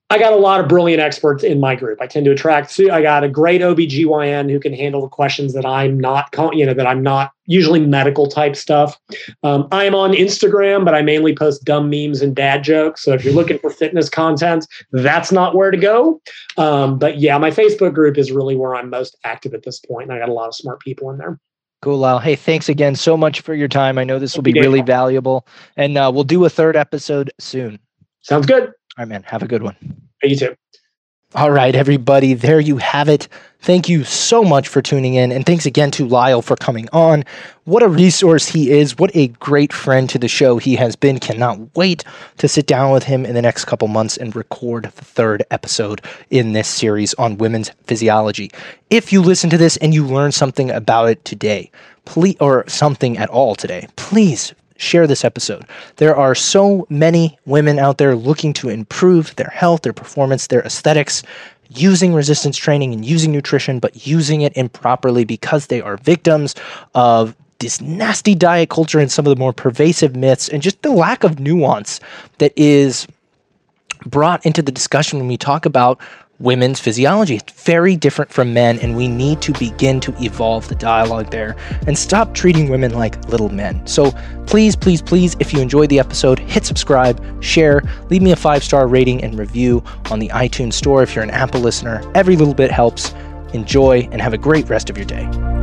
I got a lot of brilliant experts in my group. I tend to attract. I got a great OBGYN who can handle the questions that I'm not, you know, that I'm not usually medical type stuff. Um, I'm on Instagram, but I mainly post dumb memes and dad jokes. So if you're looking for fitness content, that's not where to go. Um, but yeah, my Facebook group is really where I'm most active at this point, and I got a lot of smart people in there. Cool, Lyle. Hey, thanks again so much for your time. I know this will be really valuable, and uh, we'll do a third episode soon. Sounds good. All right, man. Have a good one. You too. All right, everybody. There you have it. Thank you so much for tuning in. And thanks again to Lyle for coming on. What a resource he is. What a great friend to the show he has been. Cannot wait to sit down with him in the next couple months and record the third episode in this series on women's physiology. If you listen to this and you learn something about it today, please, or something at all today, please share this episode. There are so many women out there looking to improve their health, their performance, their aesthetics, using resistance training and using nutrition, but using it improperly because they are victims of this nasty diet culture and some of the more pervasive myths and just the lack of nuance that is brought into the discussion when we talk about women's physiology. It's very different from men, and we need to begin to evolve the dialogue there and stop treating women like little men. So please, please, please, if you enjoyed the episode, hit subscribe, share, leave me a five star rating and review on the iTunes store if you're an Apple listener. Every little bit helps. Enjoy and have a great rest of your day.